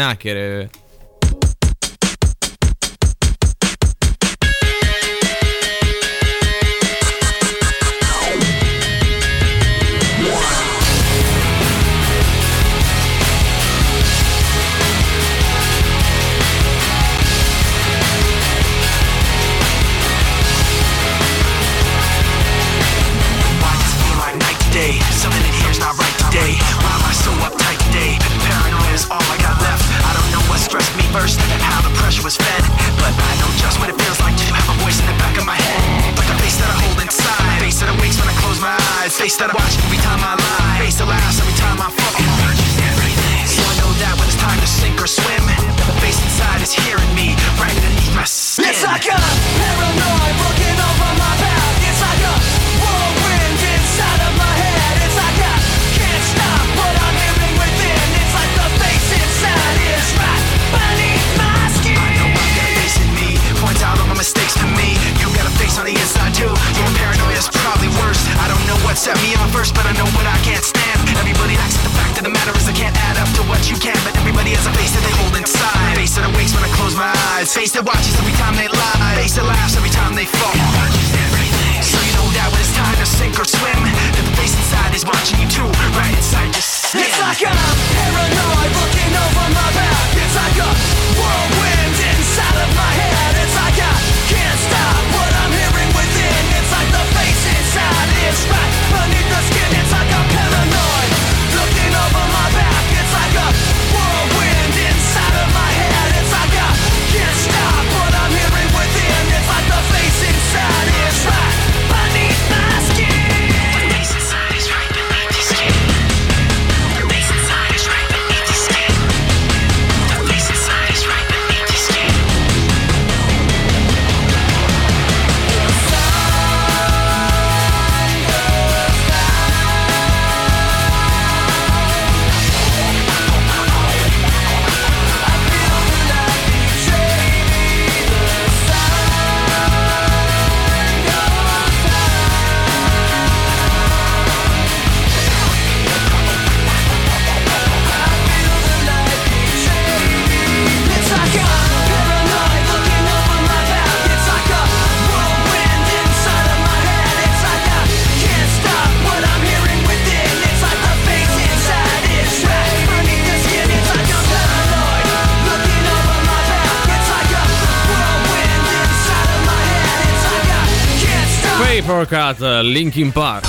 Paper Cut, Linkin Park.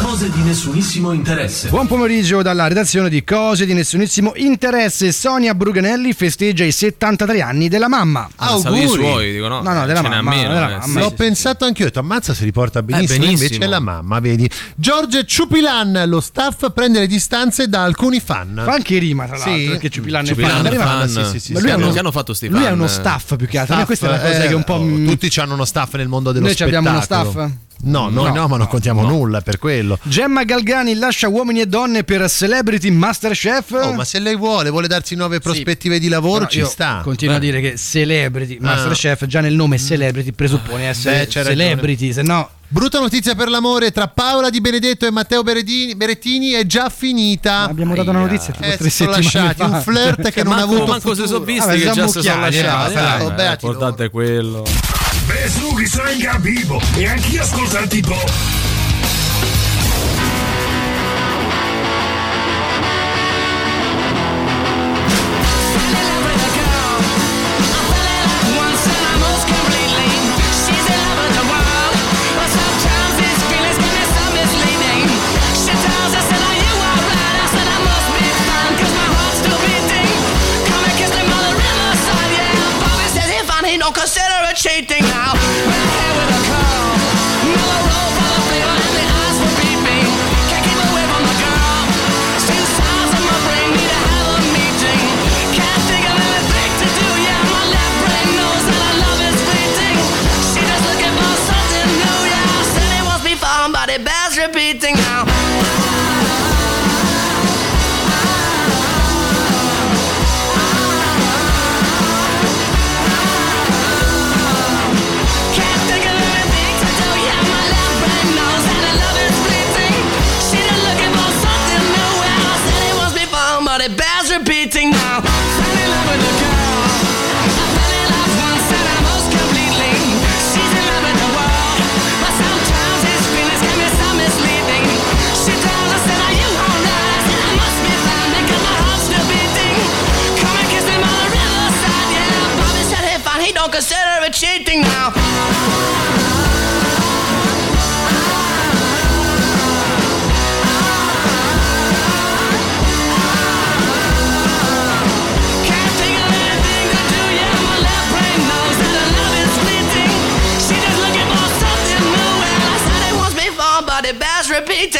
Cose di nessunissimo interesse. Buon pomeriggio dalla redazione di Cose di Nessunissimo Interesse. Sonia Bruganelli festeggia i 73 anni della mamma. Pensavo i suoi, dico no. No, no, della ce n'è mamma, meno, della eh, mamma. L'ho pensato anch'io, ho detto ammazza si riporta benissimo, benissimo. invece è la mamma, vedi. George Ciupilan, lo staff prende le distanze da alcuni fan. Fa anche rima, tra l'altro, Sì. perché Ciupilan è Ciupilan fan. è Arriva- fan. sì, sì, sì, Ma sì. lui è uno- Lui che hanno fatto sti Lui è fan? uno staff più che altro. Staff, questa è una cosa eh, che un po'. oh, mi- Tutti hanno uno staff nel mondo dello Noi ci spettacolo. abbiamo uno staff? No, noi no, No, ma non contiamo nulla per quello. Gemma Galgani lascia uomini e donne per Celebrity Masterchef. Oh, ma se lei vuole, vuole darsi nuove prospettive di lavoro, ci sta. Continuo Eh. a dire che Celebrity Ah. Masterchef, già nel nome Celebrity presuppone essere Beh. Celebrity, se no. Brutta notizia per l'amore tra Paola Di Benedetto e Matteo Berettini, Berettini è già finita. Abbiamo dato una notizia tipo Eh, tre si sono settimane lasciati, fa. un flirt che non ha manco, avuto manco se futuro. sono visti Vabbè, che già si sono lasciati. eh, Eh, oh, L'importante è quello. Che sono in capivo e anch'io ascolto il tipo. Don't consider it cheating now.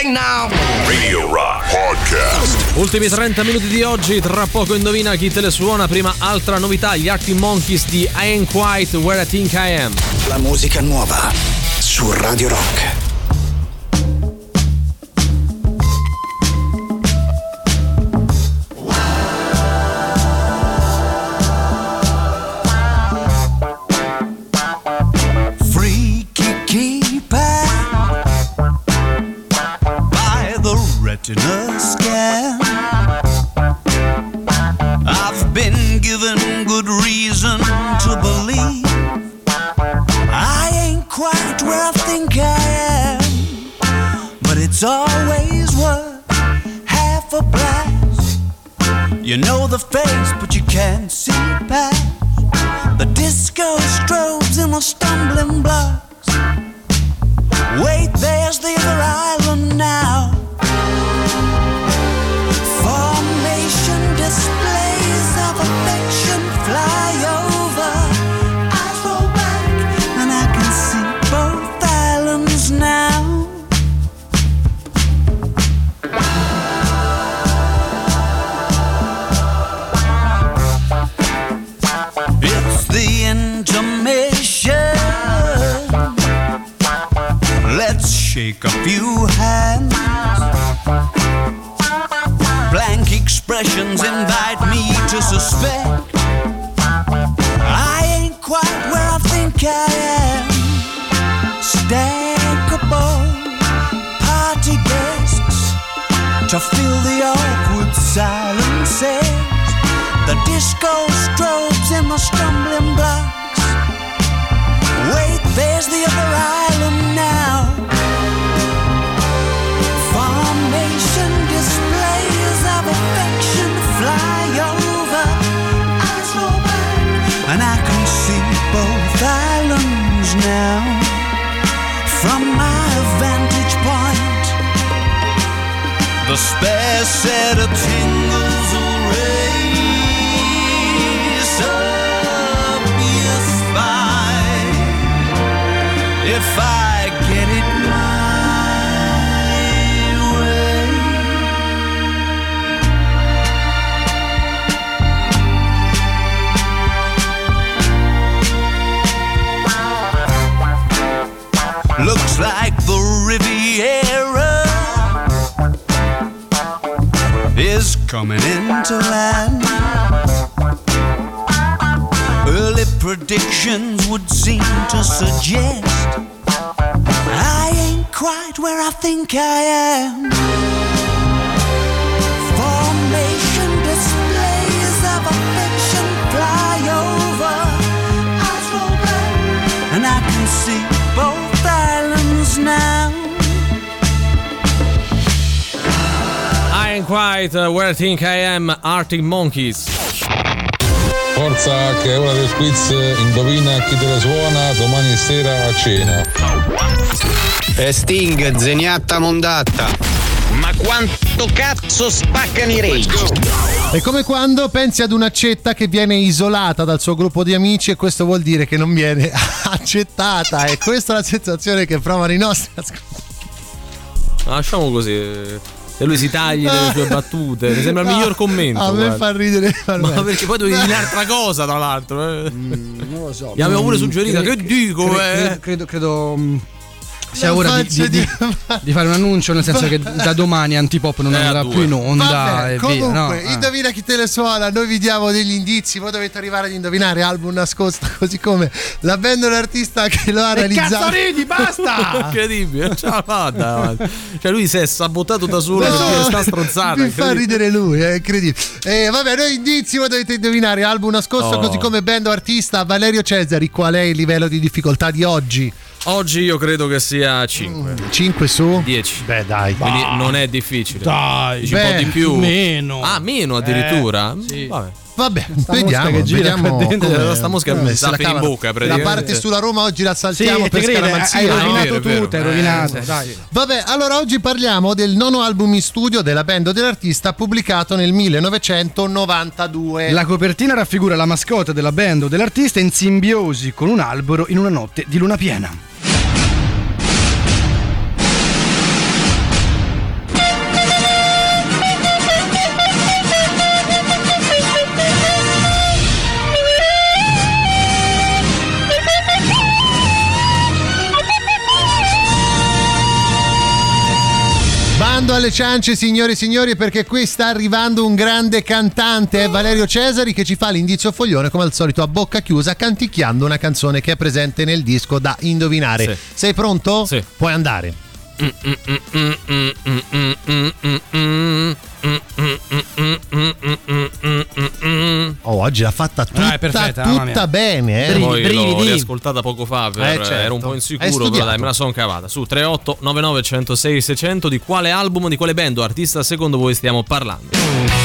Repeating now. Radio Rock Podcast. Ultimi 30 minuti di oggi, tra poco indovina chi te le suona. Prima altra novità, gli Arctic Monkeys di I Ain't Quite Where I Think I Am. La musica nuova su Radio Rock. Coming into land. Early predictions would seem to suggest I ain't quite where I think I am. Am quite uh, where I think I am Arctic Monkeys. Forza che è ora del quiz, indovina chi te la suona domani sera a cena. E Sting, zeniatta mondatta. Ma quanto cazzo spaccano i rage? È come quando pensi ad un'accetta che viene isolata dal suo gruppo di amici e questo vuol dire che non viene accettata. E questa è la sensazione che provano i nostri ascoltatori. Lasciamo così. Se lui si taglia le sue battute, mi sembra il miglior commento. A me guarda. fa ridere. Ma perché poi dovevi dire un'altra cosa, tra l'altro. eh. Non lo so. Gli avevo pure Mm, suggerito, cre- che dico, cre- eh? Credo, credo, credo, mm, sia ora di, di- di- di fare un annuncio, nel senso che da domani Antipop non Eh, andrà più in onda. Vabbè, e comunque, via, no? Ah. indovina chi te le suona, noi vi diamo degli indizi, voi dovete arrivare ad indovinare album nascosto, così come la band o l'artista che lo ha Che realizzato. cazzo ridi, basta! Incredibile, ce la fa davanti. Cioè, lui si è sabotato da solo per dire sta stronzata. Mi fa ridere lui, è incredibile. Eh, vabbè, noi indizi voi dovete indovinare album nascosto, Oh. così come band o artista. Valerio Cesari, qual è il livello di difficoltà di oggi? Oggi io credo che sia 5. 5 su? 10. Beh, dai. Quindi non è difficile. Dai, Dici un beh, po' di più. meno. Ah, meno addirittura? Eh, sì. Vabbè. Vabbè, Sta vediamo, che gira vediamo dentro, come- sta mosca se sta la in bocca, La parte sulla Roma oggi la Sì, saltiamo te per scaramanzia. hai Ah, è rovinato è vero. tutto, hai Eh, rovinato. sì, dai. Vabbè, allora oggi parliamo del nono album in studio della band o dell'artista pubblicato nel 1992. La copertina raffigura la mascotte della band o dell'artista in simbiosi con un albero in una notte di luna piena. Bando alle ciance, signore e signori, perché qui sta arrivando un grande cantante, Valerio Cesari, che ci fa l'indizio foglione, come al solito, a bocca chiusa, canticchiando una canzone che è presente nel disco da indovinare. Sì. Sei pronto? Sì. Puoi andare. Oh, oggi l'ha fatta tutta, Ah, è perfetta, tutta bene, eh. Brividi, Poi l'ho brividi. riascoltata poco fa, per- Eh, certo. ero un po' insicuro, però dai, me la sono cavata. Su 38 99 106 600 di quale album, di quale band o artista secondo voi stiamo parlando?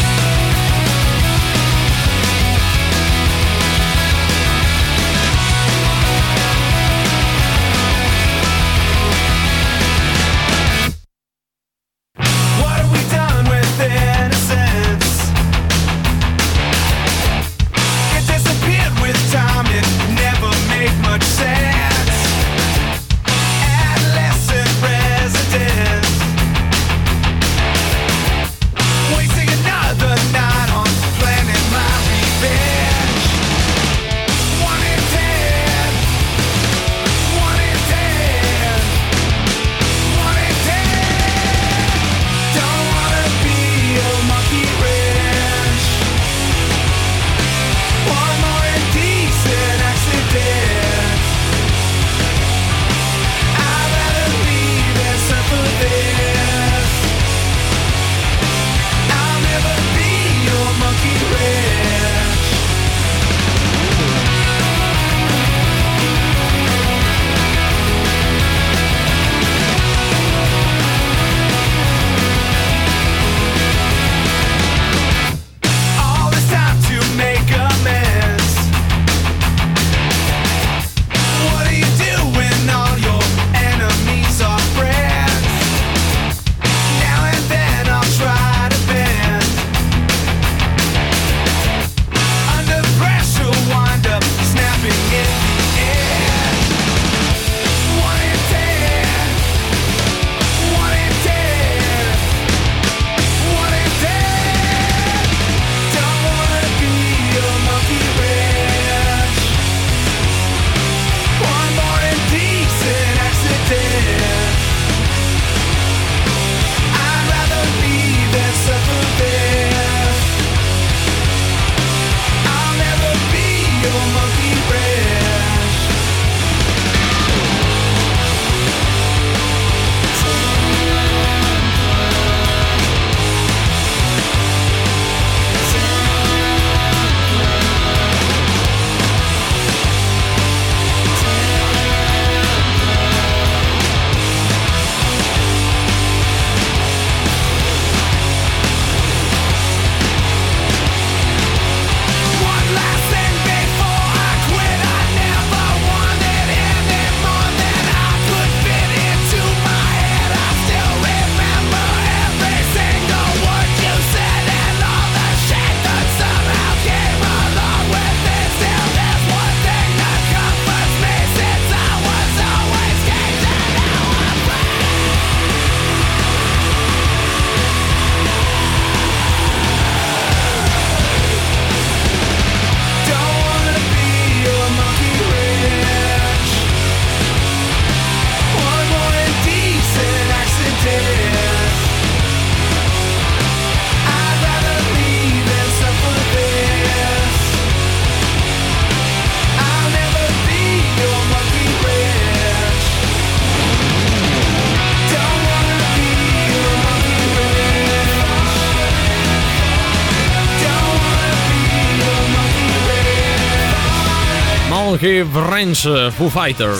Monkey Wrench Foo Fighter.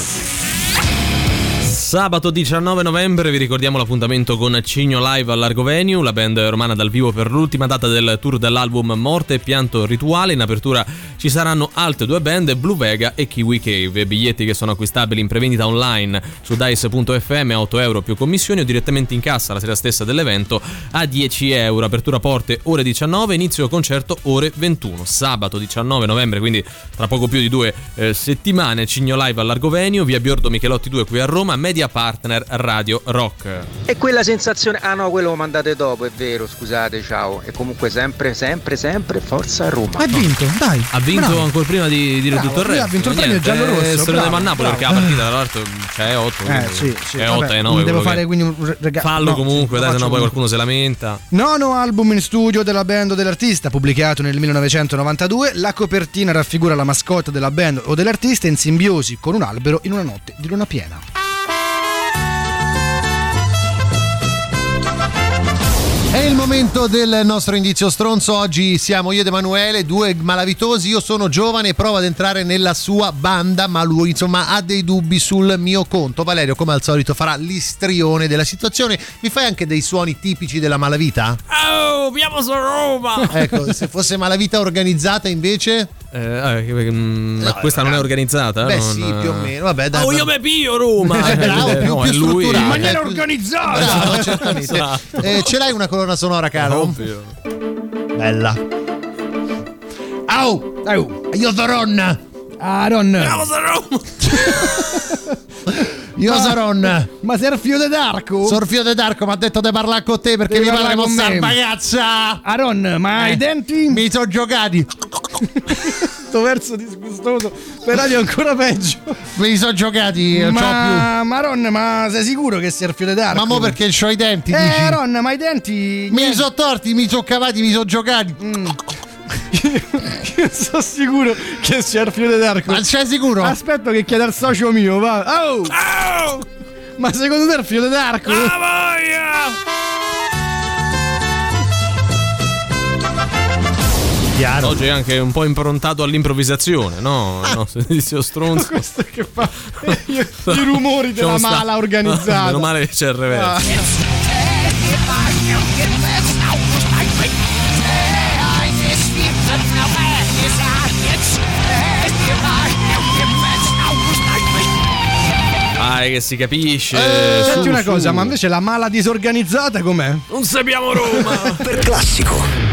Sabato 19 novembre vi ricordiamo l'appuntamento con Cigno Live al Largo Venue, la band romana dal vivo per l'ultima data del tour dell'album Morte e Pianto Rituale. In apertura ci saranno altre due band, Blue Vega e Kiwi Cave. Biglietti che sono acquistabili in prevendita online su dice.fm a 8 euro più commissioni o direttamente in cassa la sera stessa dell'evento a 10 euro. Apertura porte ore 19, inizio concerto ore 21. Sabato 19 novembre, quindi tra poco più di due eh, settimane, Cigno Live al Largo Venue, via Biordo Michelotti 2 qui a Roma, media partner Radio Rock. E quella sensazione. Ah no, quello lo mandate dopo, è vero, scusate, ciao. E comunque sempre, sempre, sempre Forza Roma. Ha vinto, dai. Ha vinto bravo. ancora prima di dire Bravo, tutto il resto. ha vinto il premio giallo-rosso, eh, Se lo devo a Napoli perché la partita, tra l'altro, c'è 8. Eh, sì, sì. È vabbè, 8 e 9. Devo fare quindi un regalo. Fallo no, comunque, dai, sennò faccio poi qualcuno se lamenta. Nono album in studio della band o dell'artista, pubblicato nel 1992. La copertina raffigura la mascotte della band o dell'artista in simbiosi con un albero in una notte di luna piena. È il momento del nostro indizio stronzo. Oggi siamo io ed Emanuele, due malavitosi. Io sono giovane e provo ad entrare nella sua banda, ma lui insomma ha dei dubbi sul mio conto. Valerio, come al solito, farà l'istrione della situazione. Mi fai anche dei suoni tipici della malavita? Oh, abbiamo su Roma! Ecco, se fosse malavita organizzata invece. Eh, eh, ma questa non è organizzata? Beh, non- sì, più o meno. Vabbè, dai. Oh, io me pio Roma! Eh, bravo, Eh, più, no, più è lui. In maniera organizzata! Bravo, certamente. Esatto. Eh, ce l'hai una colonna sonora, caro? Ovvio. Bella. Au! Au! Io Zoron! Aaron! Abbiamo su Roma! Io Ma- Zoron! Ma Serfio de Darko? Sorfio de Darko mi ha detto di parlare con te perché Devi mi parliamo con sta ragazza! Aaron, ma Eh. i denti? Mi sono giocati! Questo verso disgustoso. Per radio è ancora peggio. Mi sono giocati! non c'ho Ma, ma Ron, ma sei sicuro che Serfio de. Darko? Ma mo perché c'ho i denti, Eh, dici? Ron, ma i denti. Mi sono torti, mi sono cavati, mi sono giocati! Mm. Io sono sicuro che Serfio de Darko. Ma sei sicuro? Aspetto che chieda al socio mio, va. Oh! Ma secondo te è il figlio di Darko? Chiaro. Oggi è anche un po' improntato all'improvvisazione, no? No, servizio stronzo. Questo che fa i, rumori della mala organizzata. Meno male che c'è il reverso. Ah. Dai, che si capisce. Eh, Su, senti una su. cosa, ma invece la mala disorganizzata com'è? Non sappiamo Roma! Per classico.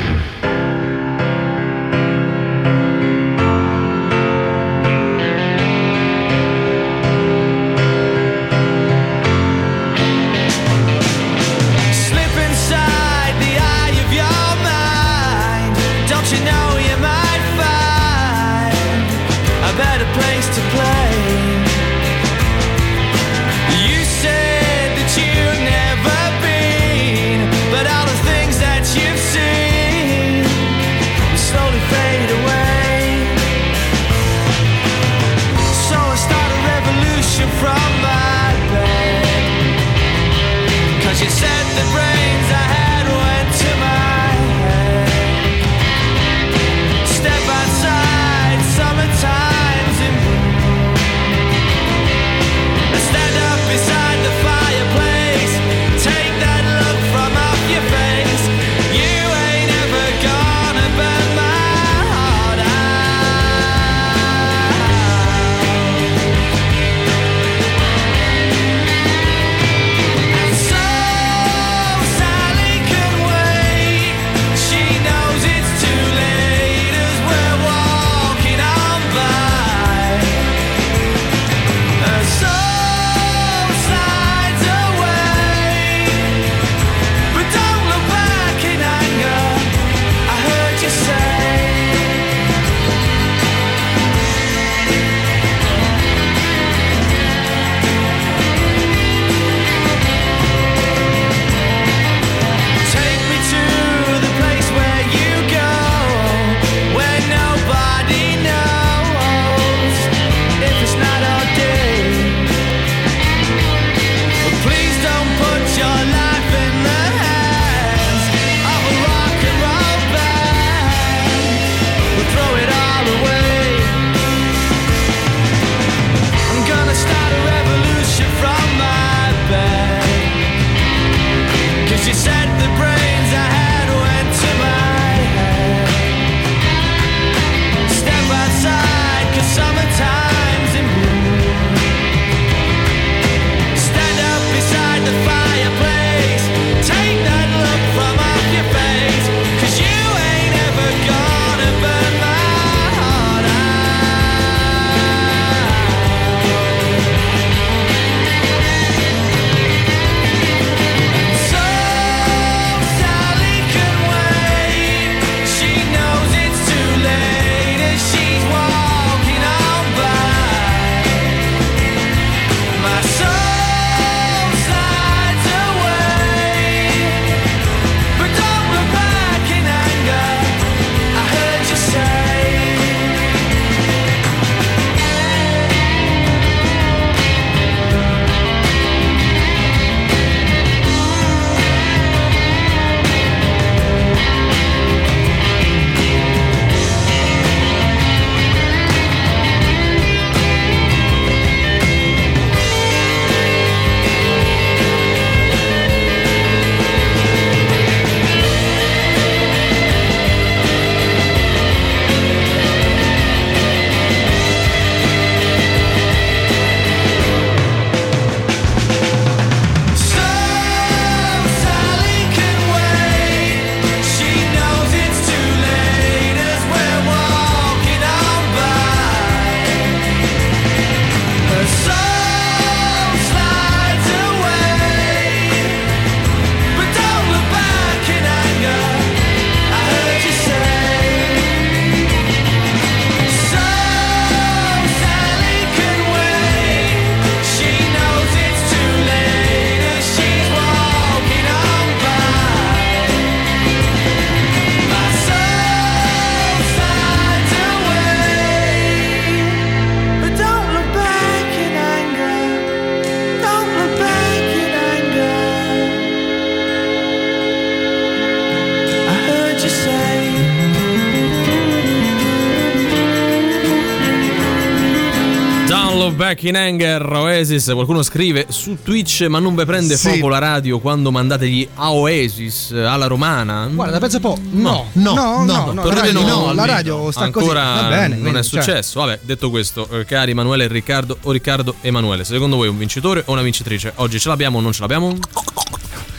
In anger Oasis qualcuno scrive su Twitch ma non vi prende Sì. fuoco la radio quando mandate gli a Oasis alla romana Guarda, pensa un po'. No, No, no, no, no, me radio, no, no, la radio sta così. ancora Va bene, non quindi, è cioè. successo vabbè detto questo eh, cari Emanuele e Riccardo o Riccardo e Emanuele secondo voi un vincitore o una vincitrice oggi ce l'abbiamo o non ce l'abbiamo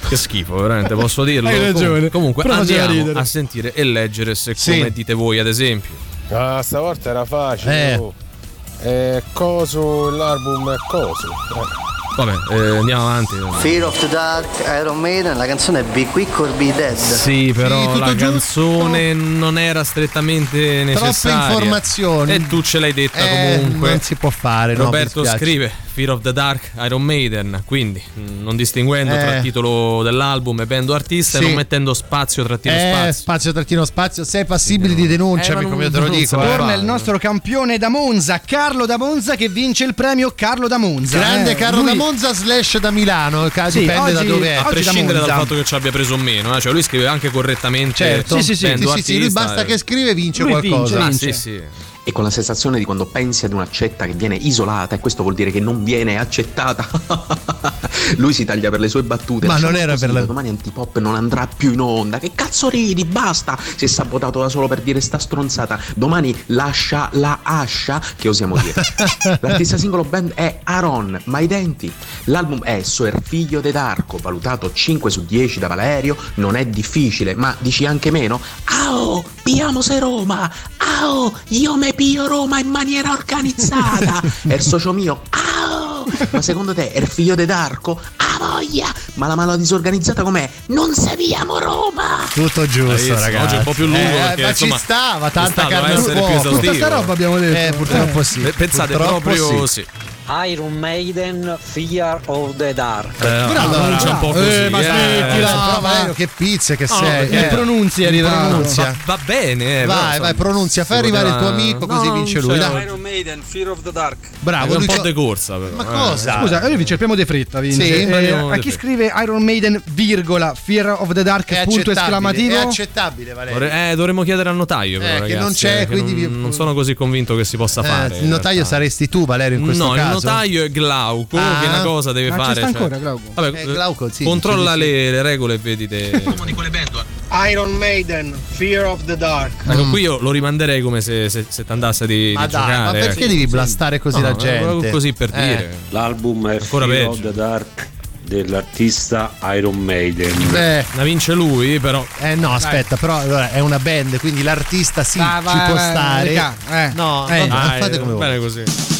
che schifo, veramente, posso dirlo. Hai ragione. Comunque, Però andiamo ridere. a sentire e leggere se Sì. come dite voi, ad esempio. Ah, stavolta era facile. Eh. oh. Eh, coso l'album è coso. Eh. Vabbè, eh, andiamo avanti. Fear of the Dark, Iron Maiden, la canzone è Be Quick or Be Dead. Sì, però la canzone non era strettamente necessaria. informazioni. E tu ce l'hai detta Eh, comunque. non si può fare, no, Roberto spiace. scrive Fear of the Dark, Iron Maiden. Quindi, mh, non distinguendo Eh. tra titolo dell'album e band o artista Sì. e non mettendo spazio trattino Eh, spazio. spazio trattino spazio, sei passibili di denuncia, Eh, amico non- te lo dico. eh. Torna il nostro campione da Monza, Carlo da Monza, che vince il premio Carlo da Monza. Grande eh. Carlo Lui- da Monza slash da Milano, Sì, dipende da oggi- dove è. a prescindere dal fatto che ci abbia preso o meno, eh, cioè lui scrive anche correttamente. Certo. Sì, sì, sì, sì, sì, sì, lui basta che scrive vince Lui qualcosa. Ah, Vince. sì, sì. E con la sensazione di quando pensi ad un'accetta che viene isolata e questo vuol dire che non viene accettata. Lui si taglia per le sue battute. Ma non era per la- Domani Antipop non andrà più in onda. Che cazzo ridi? Basta! Si è sabotato da solo per dire sta stronzata. Domani lascia la ascia, che osiamo dire. L'artista singolo band è Aaron, ma i denti. L'album è Soer figlio de Darko, valutato 5 su 10 da Valerio. Non è difficile, ma dici anche meno? Ao, piamo se Roma! Ao, io me pio Roma in maniera organizzata! è il socio mio, ao! Ma secondo te è il figlio de Darko? Ah voglia! Ma la mano disorganizzata com'è? Non sappiamo Roma! Tutto giusto, visto? ragazzi. Oggi è un po' più lungo Eh, perché, ma insomma, ci stava, tanta stato carne al fuoco. Tutta sta roba abbiamo detto. Eh, purtroppo sì. Pe- Pensate Purtroppo proprio sì. sì. Iron Maiden Fear of the Dark. Eh, Bravo, pronuncia un po' così. Eh, ma eh. smettila, però Valerio, che pizze che No, sei. che eh. pronunzi è. Va, va bene, eh, però, Vai, vai, pronunzia, fai arrivare il tuo amico così No, vince lui. cioè. Iron Maiden Fear of the Dark. Bravo, è un po' c'ha- de corsa però. Ma eh. cosa? Scusa, il premio De Fritta. Vince. Sì, Eh, a chi scrive Iron Maiden, virgola, Fear of the Dark, È punto esclamativo? È accettabile, Valerio. Eh, dovremmo chiedere al notaio, però, Eh, che ragazzi, non c'è, eh, che quindi non, vi- sono così convinto che si possa Eh, fare. il notaio saresti tu, Valerio, in questo no, caso. Il notaio è Glauco, Ah. che una cosa deve Ma fare. sta cioè- ancora, Glauco? Vabbè, Eh, eh, Glauco, sì, controlla sì, sì. le, le regole e vedi te. Iron Maiden, Fear of the Dark. Ecco, qui io lo rimanderei come se, se, se ti andasse di, Ma di dai, giocare. ma perché ecco. devi blastare così No, la proprio gente? Così per Eh. dire. L'album è Ancora Fear peggio. of the Dark dell'artista Iron Maiden. Eh, La vince lui, però. eh, no, aspetta, però allora, è una band, quindi l'artista sì, vai, ci può vai, stare. eh. No, Eh. vabbè, Dai, fate come bene voi. così.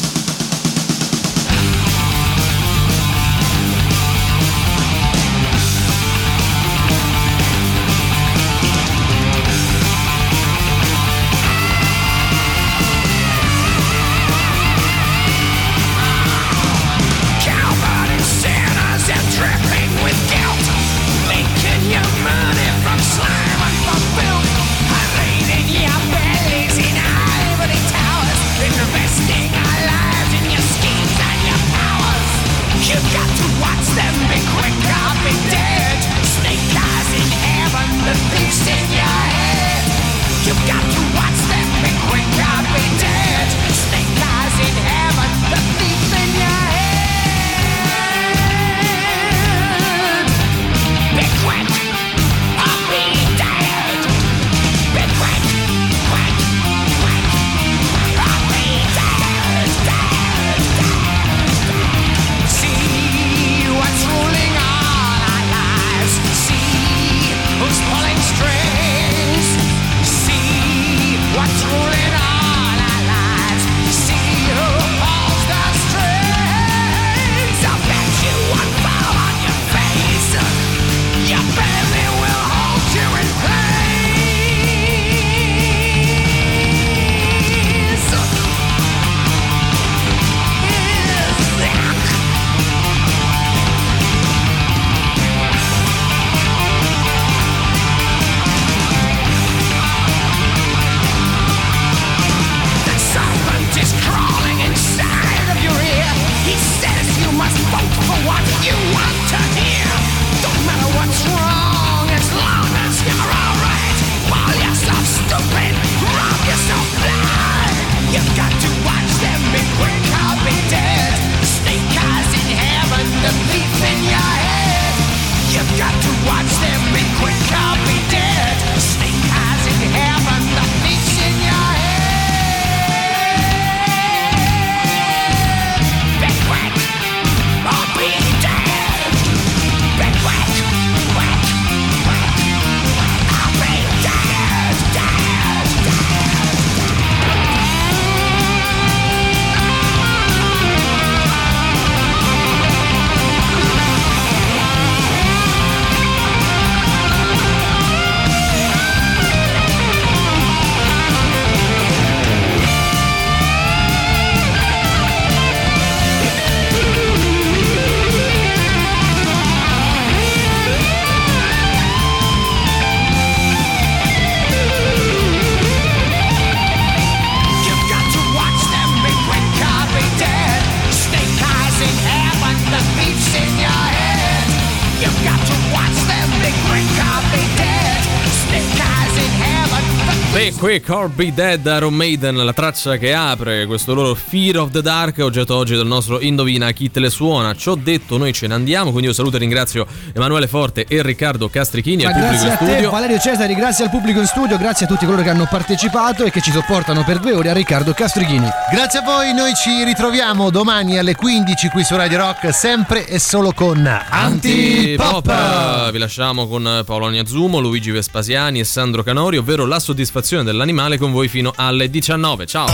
Or Be Dead Iron Maiden, la traccia che apre questo loro Fear of the Dark, oggetto oggi del nostro Indovina chi te le suona. Ciò detto, noi ce ne andiamo, quindi io saluto e ringrazio Emanuele Forte e Riccardo Castrichini Ma al pubblico grazie in a te, studio. Valerio Cesari, grazie al pubblico in studio, grazie a tutti coloro che hanno partecipato e che ci sopportano per due ore a Riccardo Castrichini. Grazie a voi, noi ci ritroviamo domani alle 15 qui su Radio Rock, sempre e solo con Antipop! Vi lasciamo con Paolo Agnazumo, Luigi Vespasiani e Sandro Canori, ovvero la soddisfazione dell'animale con voi fino alle 19. Ciao!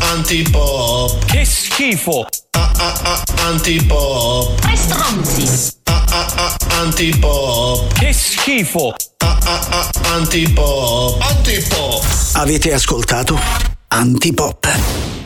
Antipop. Che schifo. Antipop. Tre stronzi. Antipop. Che schifo. Antipop. Antipop. Avete ascoltato Antipop.